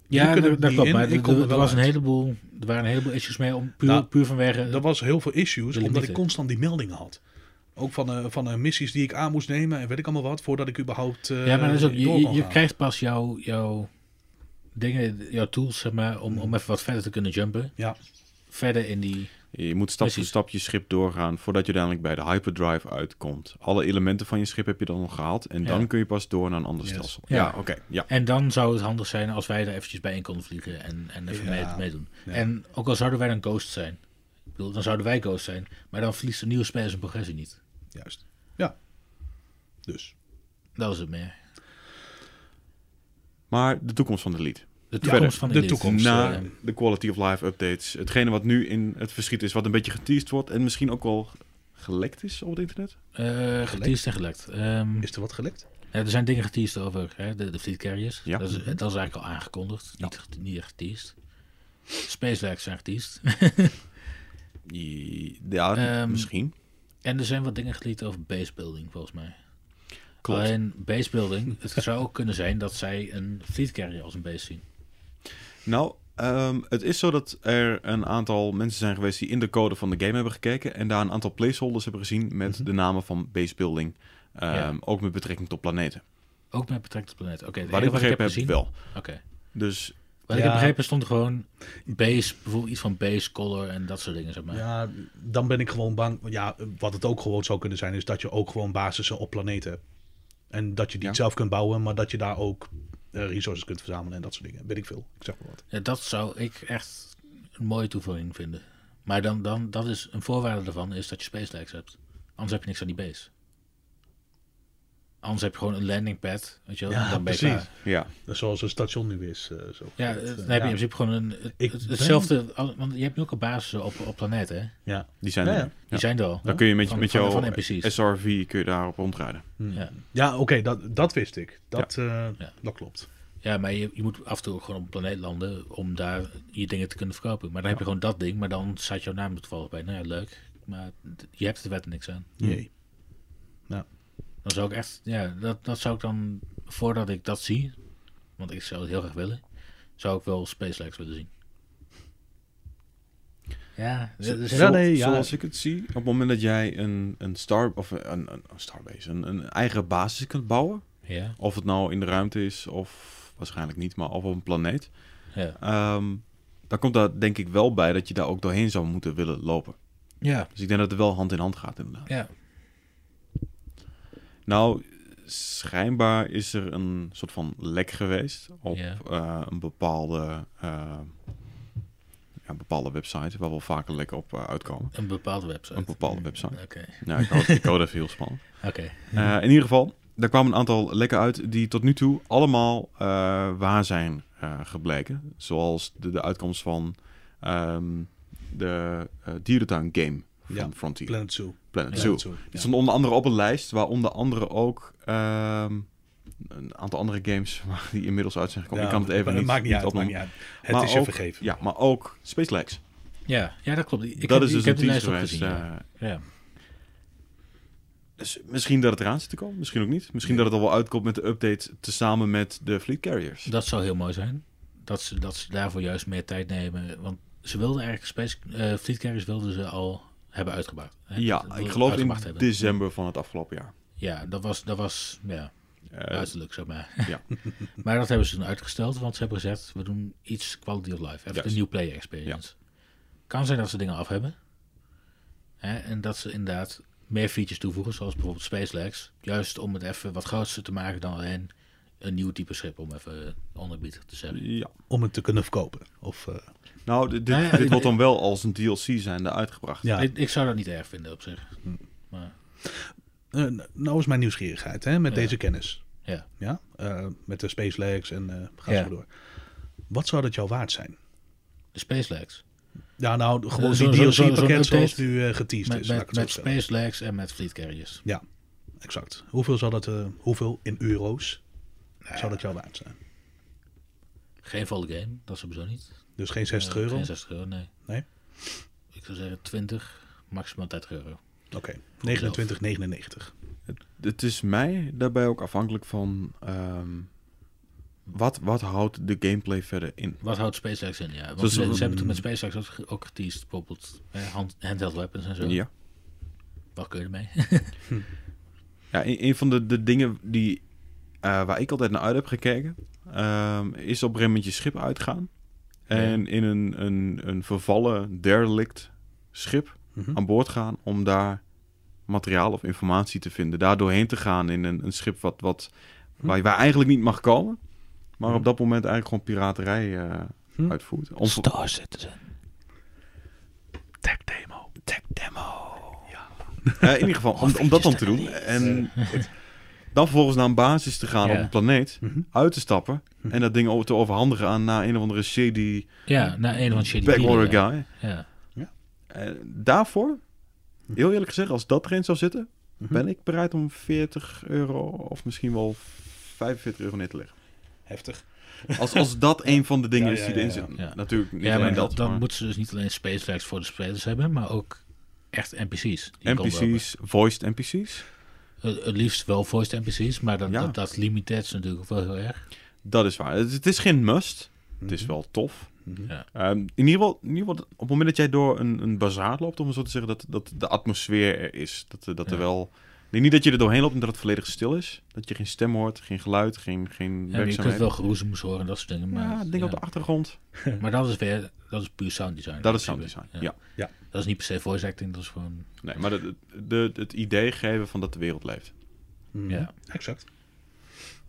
Ja, dat, klopt. Maar ik er, er er was een heleboel, er waren een heleboel issues mee om puur, Nou, puur vanwege... Er was heel veel issues, omdat ik constant die meldingen had. Ook van, eh, van eh, missies die ik aan moest nemen en weet ik allemaal wat, voordat ik überhaupt eh ja, maar dat is ook, je, je, krijgt pas jouw, jouw dingen, jouw tools, zeg maar, om, Mm. om even wat verder te kunnen jumpen. Ja. Verder in die... Je moet stap voor stap je schip doorgaan voordat je uiteindelijk bij de hyperdrive uitkomt. Alle elementen van je schip heb je dan nog gehaald en Ja. dan kun je pas door naar een ander Yes. stelsel. Ja. Ja, oké. ja. En dan zou het handig zijn als wij er eventjes bij in konden vliegen en, en even Ja. mee, meedoen. Ja. En ook al zouden wij dan ghost zijn. Ik bedoel, dan zouden wij ghost zijn. Maar dan verliest de nieuwe speler zijn progressie niet. Juist. Ja. Dus. Dat is het meer. Maar de toekomst van de lead. De Verder, toekomst van de Elite. toekomst. Na eh, de quality of life updates. Hetgene wat nu in het verschiet is, wat een beetje geteased wordt en misschien ook wel gelekt is op het internet. Eh geteased en gelekt. Ehm, Is er wat gelekt? ja, er zijn dingen geteased over hè, de, de fleet carriers. Ja. Dat, is, dat is eigenlijk al aangekondigd. Niet, niet echt geteased. Spacewerks zijn geteased. Ja, Ehm, misschien. en er zijn wat dingen geleakt over basebuilding, volgens mij. Klopt. Alleen basebuilding, het zou ook kunnen zijn dat zij een fleet carrier als een base zien. Nou, ehm, het is zo dat er een aantal mensen zijn geweest die in de code van de game hebben gekeken en daar een aantal placeholders hebben gezien met Mhm. de namen van basebuilding. Ehm Ja. Ook met betrekking tot planeten. Ook met betrekking tot planeet. Oké, het Wat ik heb begrepen heb, gezien. wel. Oké. Dus Wat ik heb begrepen stond er gewoon base, bijvoorbeeld iets van base, color en dat soort dingen, zeg maar. Ja, dan ben ik gewoon bang. Ja, wat het ook gewoon zou kunnen zijn, is dat je ook gewoon basissen op planeten hebt. En dat je die Ja. zelf kunt bouwen, maar dat je daar ook resources kunt verzamelen en dat soort dingen. Weet ik veel. Ik zeg maar wat. Ja, dat zou ik echt een mooie toevoeging vinden. Maar dan, dan, dat is een voorwaarde daarvan, is dat je space hebt. Anders heb je niks aan die base. Anders heb je gewoon een landing pad, weet je wel, Ja, dan ben je precies. klaar. ja, Dat is Zoals een station nu is. eh, zo. Ja, het- eh, dan heb je in ja. principe gewoon een, het- Ik het- ben- hetzelfde, want je hebt nu ook al basis op, op planeten, hè? Ja. die zijn Ja, er. Die Ja. zijn er al. Dan kun je met, Van- met jouw van. SRV kun je daarop rondrijden. Hmm. Ja. Ja, oké, dat, dat wist ik. Dat, eh, Ja. dat klopt. Ja, maar je, je moet af en toe gewoon op een planeet landen om daar je dingen te kunnen verkopen. Maar dan heb je gewoon dat ding, maar dan staat jouw naam er toevallig bij. Nou ja, leuk. Maar je hebt er verder niks aan. Jee. Dan zou ik echt, ja, dat, dat zou ik dan, voordat ik dat zie, want ik zou het heel graag willen, zou ik wel Space Legs willen zien. Ja, er zijn- Ja, nee, ja. Zoals ik het zie, op het moment dat jij een, een star of een, een, een starbase, een, een eigen basis kunt bouwen, ja, of het nou in de ruimte is of waarschijnlijk niet, maar of op een planeet, ja. ehm, dan komt daar denk ik wel bij dat je daar ook doorheen zou moeten willen lopen. Ja, Dus ik denk dat het wel hand in hand gaat inderdaad. ja. Nou, schijnbaar is er een soort van lek geweest op eh, een bepaalde, eh, ja, bepaalde website, waar wel vaker lekker op eh, uitkomen. Een bepaalde website. Een bepaalde website. Oké. Ja, ik hou, ik hou dat heel spannend. Oké. Eh, in ieder geval, daar kwamen een aantal lekken uit die tot nu toe allemaal eh, waar zijn eh, gebleken. Zoals de, de uitkomst van ehm, de dierentuin game van Ja, Frontier. Planet Zoo. Planet Ja. Zoo. Zoo. Die Ja. stond onder andere op een lijst waar onder andere ook ehm, een aantal andere games die inmiddels uit zijn gekomen. Ja, ik kan het even maar niet, maakt niet uit, maakt opnoemen. niet uit. Het Maar is je ook- vergeven. Ja, maar ook Space Legs. Ja, ja, dat klopt. Ik dat heb, is ik dus heb een die lijst teaser ook geweest. gezien. ja. eh, ja. dus misschien dat het eraan zit te komen, misschien ook niet. Misschien dat het al wel uitkomt met de update tezamen met de Fleet Carriers. Dat zou heel mooi zijn. Dat ze, dat ze daarvoor juist meer tijd nemen. Want ze wilden eigenlijk Space uh, Fleet Carriers wilden ze al hebben uitgebracht. hè? ja, Dat- ik dat geloof in hebben. december van het afgelopen jaar. Ja, dat was, dat was ja, Eh, uiterlijk, zeg maar. ja. maar dat hebben ze toen uitgesteld, want ze hebben gezegd, we doen iets quality of life. Even een nieuw player experience. Kan zijn dat ze dingen af hebben. Hè, en dat ze inderdaad meer features toevoegen, zoals bijvoorbeeld Space Legs. Juist om het even wat groter te maken dan alleen een nieuw type schip, om even onderbied te zeggen. ja. Om het te kunnen verkopen. Of, eh, Nou, dit, dit, Nou wordt dan wel als een DLC zijnde uitgebracht. ja. Ik, ik zou dat niet erg vinden op zich. Maar, Eh, nou is mijn nieuwsgierigheid hè, met Ja. deze kennis. ja. Ja? Eh, met de Space Legs en eh ga Ja. zo door. Wat zou dat jou waard zijn? De Space Legs. Ja, nou, gewoon zo- die zo- zo- zo'n DLC-pakket zoals nu eh geteased Met, is. met, met. Space Legs en met Fleet Carriers. Ja, exact. Hoeveel zal dat, eh, hoeveel in euro's zou dat jou waard zijn? Geen volle game, dat is sowieso niet. Dus geen 60 Eh, euro? Geen 60 euro, nee. Nee? Ik zou zeggen 20, maximaal 30 euro. Oké, 29,99. Het is mij daarbij ook afhankelijk van ehm, wat, wat houdt de gameplay verder in. Wat houdt SpaceX in? Ja, want Zoals- ze, ze hebben toen met SpaceX ook, ook geteased, bijvoorbeeld eh, hand, handheld weapons en zo. Ja, Wat kun je ermee? ja een, een van de, de dingen die, eh, waar ik altijd naar uit heb gekeken, ehm, is op een gegeven moment je schip uitgaan. En in een, een, een vervallen derelict schip Mhm. aan boord gaan om daar materiaal of informatie te vinden. Daar doorheen te gaan in een, een schip wat, wat, waar je waar eigenlijk niet mag komen. Maar op dat moment eigenlijk gewoon piraterij Hm. uitvoert. Om, Star Citizen. Tech demo. Tech demo. Eh, in ieder geval, om, om dat dan te doen. En dan vervolgens naar een basis te gaan Ja. op een planeet. Mhm. Uit te stappen. En dat ding over te overhandigen aan naar een of andere shady Ja, naar een van shady backwater dealer, guy. Ja. Eh, daarvoor, heel eerlijk gezegd, als dat erin zou zitten... Mhm. ben ik bereid om 40 euro of misschien wel 45 euro neer te leggen. Heftig. Als, als dat een van de dingen Ja, is ja, die ja, erin ja. Ja. Natuurlijk niet Ja, maar dat, dan maar moeten ze dus niet alleen SpaceX voor de spelers hebben, maar ook echt NPC's. NPC's, voiced NPC's. Het liefst wel voiced NPC's, maar dat, Ja. dat, dat limiteert ze natuurlijk ook wel heel erg. Dat is waar. Het, het is geen must. Het is Mhm. wel tof. Mhm. Ja. Ehm, in, ieder geval, in ieder geval, op het moment dat jij door een, een bazaar loopt, om het zo te zeggen, dat, dat de atmosfeer er is. Dat, er- dat er wel... Ik denk niet dat je er doorheen loopt en dat het volledig stil is. Dat je geen stem hoort, geen geluid, geen, geen Ja, je kunt wel geroezemoes horen en dat soort dingen. Maar, ja, dingen op de achtergrond. maar dat is weer, dat is puur sound design. Dat is sound design, ja. Dat is niet per se voice acting, dat is gewoon... Nee, maar de, de, het idee geven van dat de wereld leeft. Mhm. Ja. Exact.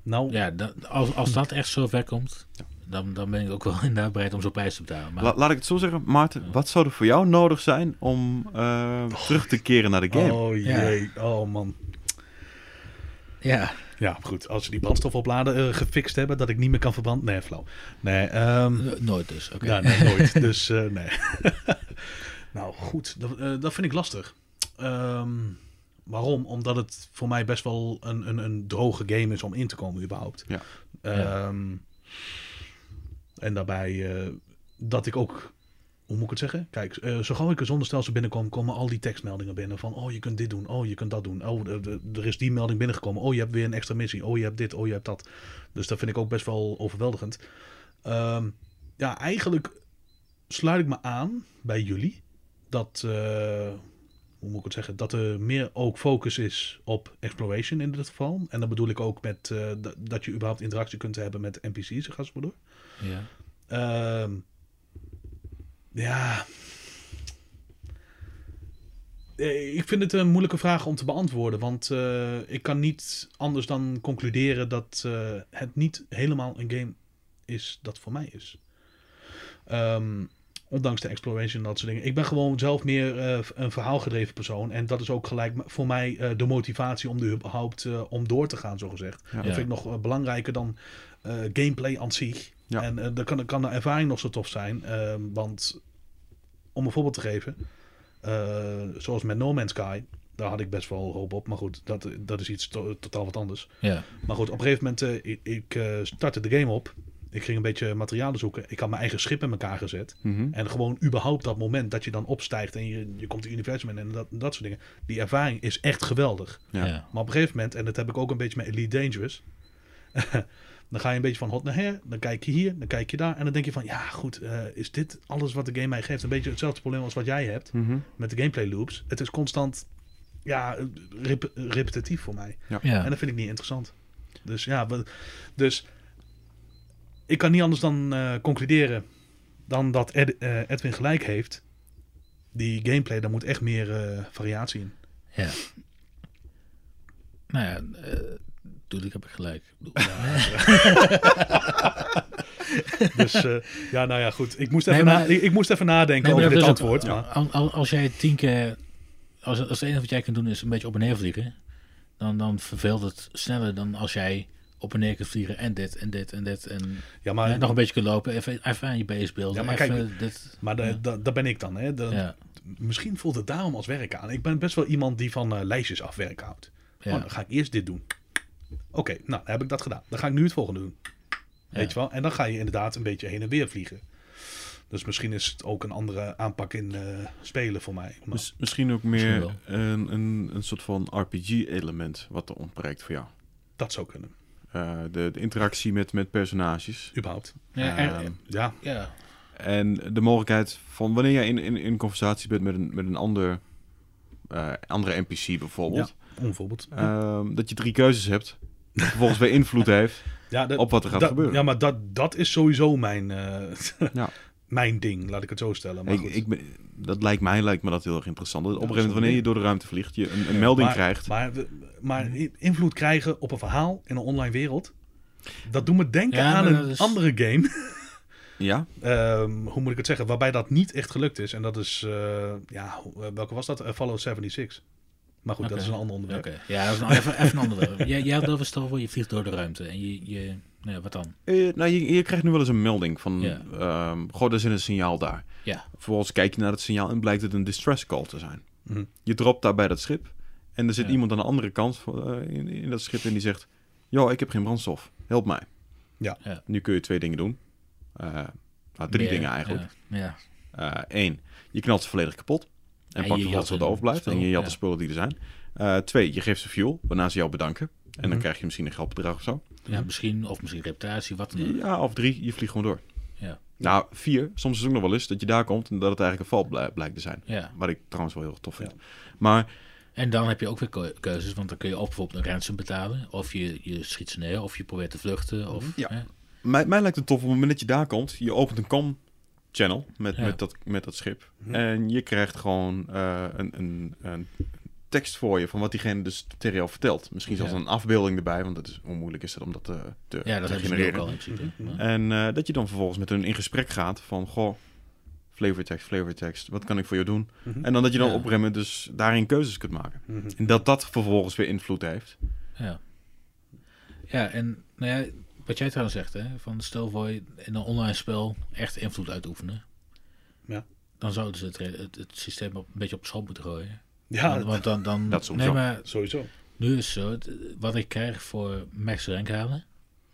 Nou, Ja, dat, als, als dat echt zo ver komt, dan, dan ben ik ook wel inderdaad bereid om zo'n prijs te betalen. Maar La- laat ik het zo zeggen, Maarten. Wat zou er voor jou nodig zijn om eh, terug te keren naar de game? oh jee, oh man. ja, Ja, goed. Als ze die brandstofoplader eh, gefixt hebben, dat ik niet meer kan verbranden. Nee, flauw. Nee, ehm, nooit dus. Oké. ja, nee, nooit. dus eh, nee. nou, goed. Dat, eh, dat vind ik lastig. Ehm, waarom? Omdat het voor mij best wel een, een, een droge game is om in te komen, überhaupt. Ja. Ehm, En daarbij eh, dat ik ook, hoe moet ik het zeggen? Kijk, eh, zo gauw ik een zonnestelsel binnenkom, komen al die tekstmeldingen binnen van, oh, je kunt dit doen, oh, je kunt dat doen, oh, er is die melding binnengekomen, oh, je hebt weer een extra missie, oh, je hebt dit, oh, je hebt dat. Dus dat vind ik ook best wel overweldigend. Ehm, ja, eigenlijk sluit ik me aan bij jullie dat, eh, hoe moet ik het zeggen, dat er meer ook focus is op exploration in dit geval. En dan bedoel ik ook met eh, dat- je überhaupt interactie kunt hebben met NPC's, ga zo maar door. Ja. Ehm, ja. Eh, Ik vind het een moeilijke vraag om te beantwoorden. Want eh, ik kan niet anders dan concluderen dat het niet helemaal een game is dat voor mij is. Ehm, ondanks de exploration en dat soort dingen. Ik ben gewoon zelf meer eh, een verhaalgedreven persoon. En dat is ook gelijk voor mij eh, de motivatie om er überhaupt eh, om door te gaan, zogezegd. Ja. Dat vind ik nog belangrijker dan eh, gameplay aan zich. Ja. En dan kan, kan de ervaring nog zo tof zijn. ehm, want om een voorbeeld te geven, eh, zoals met No Man's Sky, daar had ik best wel hoop op. Maar goed, dat, dat is iets to- totaal wat anders. Ja, Maar goed, op een gegeven moment, eh, ik, ik eh, startte de game op. Ik ging een beetje materialen zoeken. Ik had mijn eigen schip in elkaar gezet. Mhm. En gewoon überhaupt dat moment dat je dan opstijgt en je, je komt het universum in en dat, dat soort dingen. Die ervaring is echt geweldig. Ja. ja. Maar op een gegeven moment, en dat heb ik ook een beetje met Elite Dangerous. dan ga je een beetje van hot naar her. Dan kijk je hier, dan kijk je daar. En dan denk je van, ja goed, eh, is dit alles wat de game mij geeft? Een beetje hetzelfde probleem als wat jij hebt Mhm. met de gameplay loops. Het is constant, ja, rep- repetitief voor mij. ja. En dat vind ik niet interessant. Dus ja, we- dus ik kan niet anders dan eh, concluderen dan dat Ed- eh, Edwin gelijk heeft. Die gameplay, daar moet echt meer eh, variatie in. Ja. Nou ja, ik heb ik gelijk. Ik bedoel, Dus ja, nou ja, goed. Ik moest Nee, even, maar- na- ik, ik moest even nadenken Nee, over dit ook- antwoord. ja, maar, al- al- als jij tien keer, als, als het enige wat jij kunt doen is een beetje op en neer vliegen, dan, dan verveelt het sneller dan als jij op en neer kunt vliegen en dit en dit en dit en ja, maar, nog een beetje kunt lopen, even, even aan je base beelden. Ja, maar even kijk, dit, maar ja. da- dat ben ik dan. Hè. De- ja, Misschien voelt het daarom als werk aan. Ik ben best wel iemand die van eh, lijstjes afwerken houdt. ja, Oh, dan ga ik eerst dit doen. Oké, nou, dan heb ik dat gedaan. Dan ga ik nu het volgende doen. Weet je wel? En dan ga je inderdaad een beetje heen en weer vliegen. Dus misschien is het ook een andere aanpak in eh, spelen voor mij. Maar misschien ook meer een, een, een soort van RPG-element wat er ontbreekt voor jou. dat zou kunnen, de, de interactie met, met personages. überhaupt. Ja, er- Ehm, Ja, ja, En de mogelijkheid van wanneer jij in, in, in conversatie bent met een, met een ander, eh, andere NPC bijvoorbeeld. bijvoorbeeld. ehm, dat je drie keuzes hebt. Dat vervolgens weer invloed heeft ja, dat- op wat er gaat dat- gebeuren. Ja, maar dat, dat is sowieso mijn, eh, Ja. Mijn ding, laat ik het zo stellen. Maar ik, goed. ik ben, dat lijkt mij, lijkt me dat heel erg interessant. Dat op een gegeven moment, wanneer je door de ruimte vliegt, je een, een melding maar, krijgt. Maar, maar invloed krijgen op een verhaal in een online wereld. Dat doet me denken Ja, aan een is- andere game. ja, Ehm, hoe moet ik het zeggen? Waarbij dat niet echt gelukt is. En dat is, eh, ja, eh, welke was dat? Uh, Fallout 76. Maar goed, dat is een ander onderwerp. oké. Ja, dat is nou even, even een andere. Jij, jij had over stel voor je vliegt door de ruimte en je, je nou ja, wat dan? Eh, nou, je, je krijgt nu wel eens een melding van, ehm goh, er is een signaal daar. Ja, Vervolgens kijk je naar het signaal en blijkt het een distress call te zijn. Mhm. Je dropt daar bij dat schip en er zit Ja. iemand aan de andere kant van, eh, in, in dat schip en die zegt, joh, ik heb geen brandstof, help mij. Ja. Ja. Nu kun je twee dingen doen. Eh, nou, drie Meer, dingen eigenlijk. Ja, ja. Eén, je knalt ze volledig kapot. En En pakt vervolgens jat wat overblijft. En je jat ja. de spullen die er zijn. Eh, twee, je geeft ze fuel, waarna ze jou bedanken. En dan Mhm. krijg je misschien een geldbedrag of zo. Ja, misschien, of misschien reputatie, wat dan ook. Ja, of drie, je vliegt gewoon door. Ja, Nou, vier, soms is het ook nog wel eens dat je daar komt en dat het eigenlijk een val blij- blijkt te zijn. ja. Wat ik trouwens wel heel erg tof vind. Ja. Maar En dan heb je ook weer keu- keuzes, want dan kun je of bijvoorbeeld een ransom betalen, of je, je schiet ze neer, of je probeert te vluchten. Of, Ja. hè? mij, mij lijkt het tof op het moment dat je daar komt. Je opent een com-channel met, Ja. met, dat, met dat schip. Mhm. En je krijgt gewoon eh, een, een, een tekst voor je van wat diegene dus tegen jou vertelt. Misschien zelfs Ja. een afbeelding erbij, want dat is, hoe moeilijk is het om dat te, te, ja, dat te genereren. al in principe. Mhm. En eh, dat je dan vervolgens met hun in gesprek gaat van, goh, flavortekst, flavortekst, wat kan ik voor jou doen? Mhm. En dan dat je dan Ja. op een gegeven moment dus daarin keuzes kunt maken. Mhm. En dat dat vervolgens weer invloed heeft. Ja. Ja, en nou ja, wat jij trouwens zegt, hè, van stel voor je in een online spel echt invloed uitoefenen. Ja. Dan zouden ze het, het, het systeem op, een beetje op schop moeten gooien. Ja, want, want dan, dan dat sowieso. nee, maar sowieso. nu is het zo, wat ik krijg voor max rank halen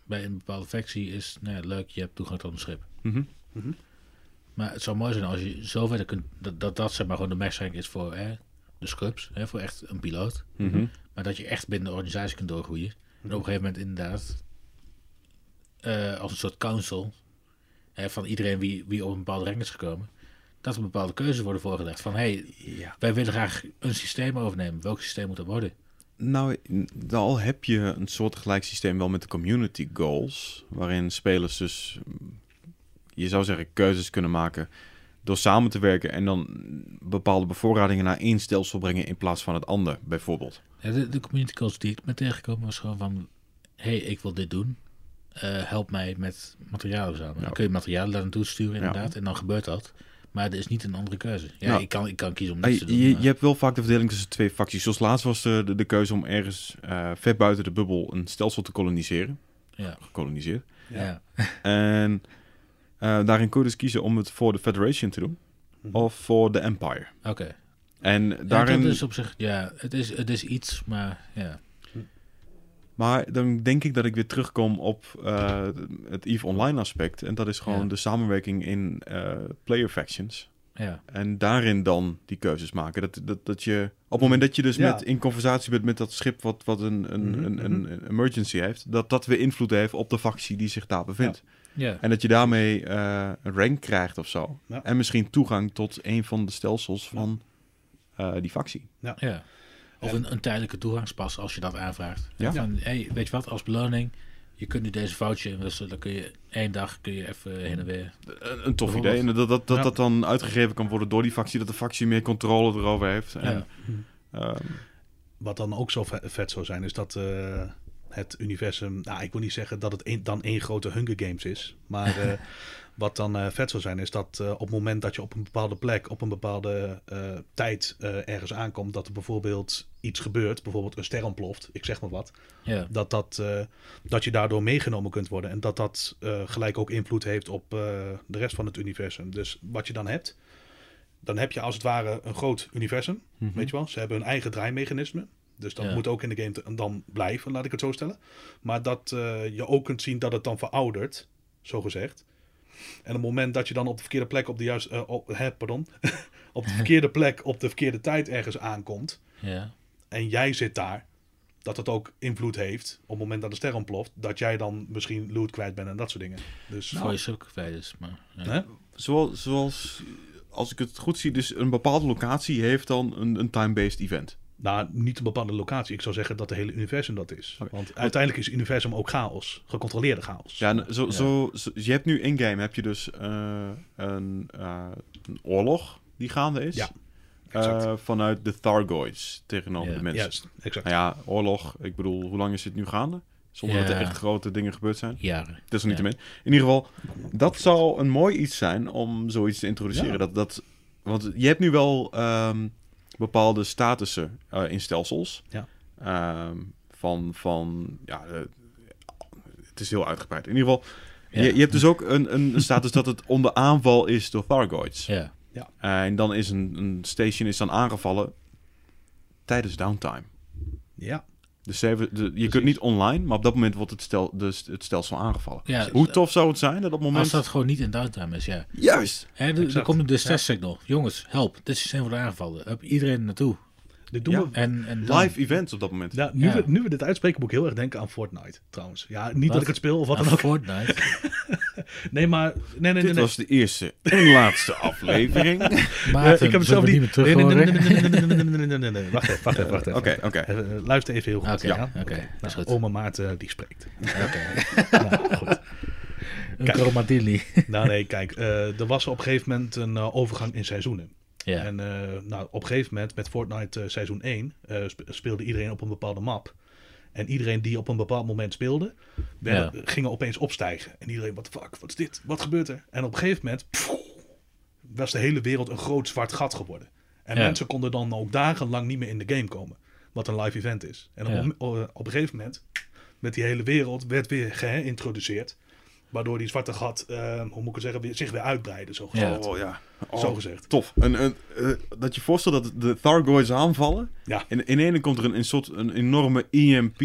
bij een bepaalde factie is, nou ja, leuk, je hebt toegang tot een schip. Mhm. Maar het zou mooi zijn als je zo verder kunt, dat dat, dat zeg maar gewoon de max rank is voor hè, de scrubs, hè, voor echt een piloot. Mhm. Maar dat je echt binnen de organisatie kunt doorgroeien. En op een gegeven moment inderdaad, eh, als een soort council, hè, van iedereen wie, wie op een bepaalde rank is gekomen, dat er bepaalde keuzes worden voorgelegd. Van, hé, hey, Ja. wij willen graag een systeem overnemen. Welk systeem moet dat worden? Nou, al heb je een soortgelijk systeem wel met de community goals, waarin spelers dus, je zou zeggen, keuzes kunnen maken door samen te werken en dan bepaalde bevoorradingen naar één stelsel brengen in plaats van het ander, bijvoorbeeld. Ja, de, de community calls die ik ben tegengekomen was gewoon van... hey, ik wil dit doen. Eh, help mij met materialen. Ja. Dan kun je materialen daar naartoe sturen inderdaad. En dan gebeurt dat. Maar er is niet een andere keuze. Ja, Ja. Ik, kan, ik kan kiezen om Ah, niets te doen. je, maar- je hebt wel vaak de verdeling tussen twee facties. Zoals laatst was de, de, de keuze om ergens eh, ver buiten de bubbel een stelsel te koloniseren. ja. Gekoloniseerd. Ja. En eh, daarin kun je dus kiezen om het voor de Federation te doen. Mhm. Of voor de Empire. Oké. En Ja, daarin... dat is op zich... Ja, het is, het is iets, maar ja. Maar dan denk ik dat ik weer terugkom op eh, het EVE Online aspect. En dat is gewoon Ja. de samenwerking in eh, player factions. Ja, En daarin dan die keuzes maken. Dat, dat, dat je, op het moment dat je dus Ja. met, in conversatie bent met dat schip wat, wat een, een, Mhm, een, een, een emergency heeft, dat dat weer invloed heeft op de factie die zich daar bevindt. ja. En dat je daarmee eh, een rank krijgt of zo. Ja. En misschien toegang tot een van de stelsels van eh, die factie. ja. Of een, een tijdelijke toegangspas als je dat aanvraagt. Ja. Van, hey, weet je wat, als beloning... Je kunt nu deze foutje inwisselen. Dan kun je één dag kun je even heen en weer. Een, een tof idee. En dat dat, dat, Ja. dat dan uitgegeven kan worden door die factie, dat de factie meer controle erover heeft. En, Ja. ehm, Wat dan ook zo ve- vet zou zijn, is dat eh, het universum... Nou, ik wil niet zeggen dat het één- dan één grote Hunger Games is. Maar eh, wat dan eh, vet zou zijn, is dat eh, op het moment dat je op een bepaalde plek... op een bepaalde eh, tijd ergens aankomt... dat er bijvoorbeeld iets gebeurt, bijvoorbeeld een ster ontploft, ik zeg maar wat... Ja, dat, dat, dat je daardoor meegenomen kunt worden. En dat dat gelijk ook invloed heeft op de rest van het universum. Dus wat je dan hebt, dan heb je als het ware een groot universum. mhm. Weet je wel, ze hebben hun eigen draaimechanisme. Dus dat Ja. moet ook in de game dan blijven, laat ik het zo stellen. Maar dat je ook kunt zien dat het dan veroudert, zo gezegd. En op het moment dat je dan op de verkeerde plek op de juiste, eh, op, hè, pardon, op de verkeerde plek op de verkeerde tijd ergens aankomt ja. en jij zit daar, dat het ook invloed heeft op het moment dat de ster ontploft, dat jij dan misschien loot kwijt bent en dat soort dingen. Dus Voor je ook kwijt is. Maar, ja. hè? Zoals, zoals, als ik het goed zie, dus een bepaalde locatie heeft dan een, een time-based event. Nou, niet een bepaalde locatie. Ik zou zeggen dat het hele universum dat is. Want uiteindelijk is het universum ook chaos, gecontroleerde chaos. Ja, zo, Ja. Zo, zo- je hebt nu in-game heb je dus eh, een, eh, een oorlog die gaande is. Ja, Eh, exact. vanuit de Thargoids tegenover Ja, de mensen. Juist, exact. Nou ja, oorlog, ik bedoel, hoe lang is dit nu gaande? Zonder dat er Ja. echt grote dingen gebeurd zijn. Jaren. Desalniettemin. In ieder geval, dat zou een mooi iets zijn om zoiets te introduceren. Ja. Dat, dat, want je hebt nu wel ehm, bepaalde statussen eh, in stelsels. Ja. Ehm, van, van, ja, eh, het is heel uitgebreid. In ieder geval, Ja. je, je hebt dus ook een, een status dat het onder aanval is door Thargoids. Ja. en dan is een, een station is dan aangevallen tijdens downtime. Ja, Dus ze hebben- de- je kunt niet online, maar op dat moment wordt het, stel, dus het stelsel aangevallen. Ja, Hoe tof zou het zijn dat op het moment... Als dat gewoon niet in downtime is, ja. Juist! Hè, er, er komt een distress signal. Jongens, help. Dit systeem wordt aangevallen. Heb iedereen er naartoe. Dit doen ja, we en, en live events op dat moment. Ja, nu. We, nu we dit uitspreken, moet ik heel erg denken aan Fortnite trouwens. Ja, niet dat ik het speel of wat dan ook. Fortnite? nee, maar... Nee, nee, dit nee, nee. was de eerste en laatste aflevering. Eh, ik heb zelf niet... Terug Wacht even, wacht even, wacht. Oké, oké. Eh, luister even heel goed. Oké, oké. Nou, oma Maarten, eh, die spreekt. Oké. goed. Een. Nou nee, kijk, er was op een gegeven moment een overgang in seizoenen. Ja. En eh, nou, op een gegeven moment met Fortnite eh, seizoen 1 eh, spe- speelde iedereen op een bepaalde map. En iedereen die op een bepaald moment speelde, werd, gingen opeens opstijgen. En iedereen, wat fuck, wat is dit? Wat gebeurt er? En op een gegeven moment pff, was de hele wereld een groot zwart gat geworden. En Ja. mensen konden dan ook dagenlang niet meer in de game komen. Wat een live event is. En op, Ja. op, op een gegeven moment, met die hele wereld, werd weer geïntroduceerd. Waardoor die zwarte gat, eh, hoe moet ik het zeggen, weer, zich weer uitbreidde. Zo gezegd. Oh ja. Oh, Zo gezegd. Tof. En, en, eh, dat je voorstelt dat de Thargoids aanvallen. Ja. En in ene komt er een, een soort een enorme EMP.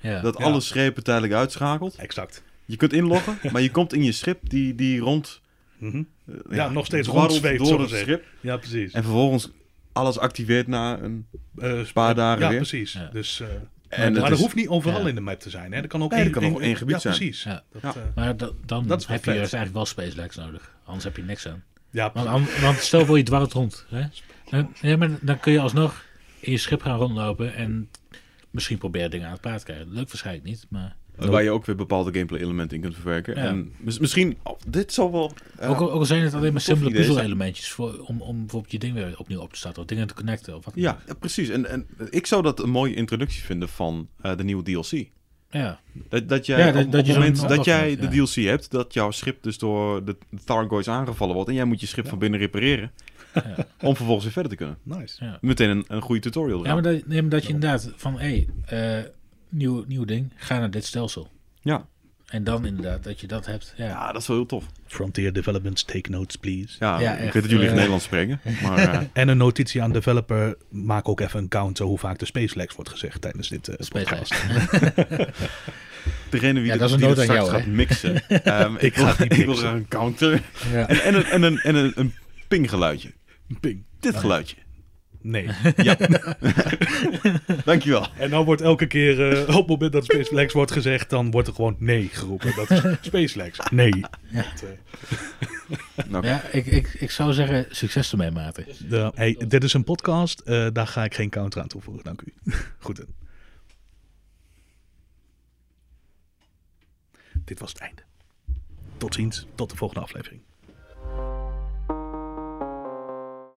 Ja. Dat Ja. alle schepen tijdelijk uitschakelt. Exact. Je kunt inloggen, maar je komt in je schip die, die rond... Mhm. eh, Ja, nog steeds rondzweeft, door zo het schip. Ja, precies. En vervolgens alles activeert na een Eh, paar dagen ja, weer. precies. Ja. Dus, eh, En maar dat is- hoeft niet overal ja. in de map te zijn. Hè? Dat kan ook Nee, één, kan één gebied ja, zijn. Precies. Ja. Dat, Ja. eh, Maar da- dan Dat heb je juist eigenlijk wel space lags nodig. Anders heb je niks aan. ja, Want, an- want stel voor je dwarrelt rond. Hè? Dan, ja, maar dan kun je alsnog in je schip gaan rondlopen en misschien proberen dingen aan het praat te krijgen. Lukt waarschijnlijk niet, maar Waar je ook weer bepaalde gameplay elementen in kunt verwerken. Ja. En mis- misschien, oh, dit zal wel... ook, al, ook al zijn het alleen maar simpele puzzel-elementjes voor, om, om bijvoorbeeld je ding weer opnieuw op te starten of dingen te connecten of wat ja, ja, precies. En, en ik zou dat een mooie introductie vinden van eh, de nieuwe DLC. Ja, Dat, dat jij, Ja, dat- op, dat op je moment dat jij de ja. DLC hebt, dat jouw schip dus door de Thargoids aangevallen wordt en jij moet je schip van binnen repareren, Ja. om vervolgens weer verder te kunnen. Nice. ja. Meteen een, een goede tutorial ja eraan. maar, dat, nee, maar dat je inderdaad van, hé, hey, eh, nieuw, nieuw ding, ga naar dit stelsel. Ja. En dan inderdaad dat je dat hebt. Ja, Ja, dat is wel heel tof. Frontier Developments, take notes please. Ja, Ja, ik echt, weet dat jullie eh, geen Nederlands spreken, maar eh, En een notitie aan developer, maak ook even een counter hoe vaak de SpaceLex wordt gezegd tijdens dit eh podcast. Degene wie Ja, dat is een die straks jou, gaat mixen, ehm, ik, wil, ik wil mixen. graag een counter ja. en, en, een, en, een, en een, een pinggeluidje. Ping. Dit geluidje. Nee. Dankjewel. En dan wordt elke keer, eh, op het moment dat SpaceLex wordt gezegd, dan wordt er gewoon nee geroepen. Dat is SpaceLex. Nee. Dat, eh, Nou, ja ik, ik, ik zou zeggen, succes ermee, Maarten. de, hey, dit is een podcast, eh, daar ga ik geen counter aan toevoegen, dank u. Goed. Dit was het einde. Tot ziens, tot de volgende aflevering.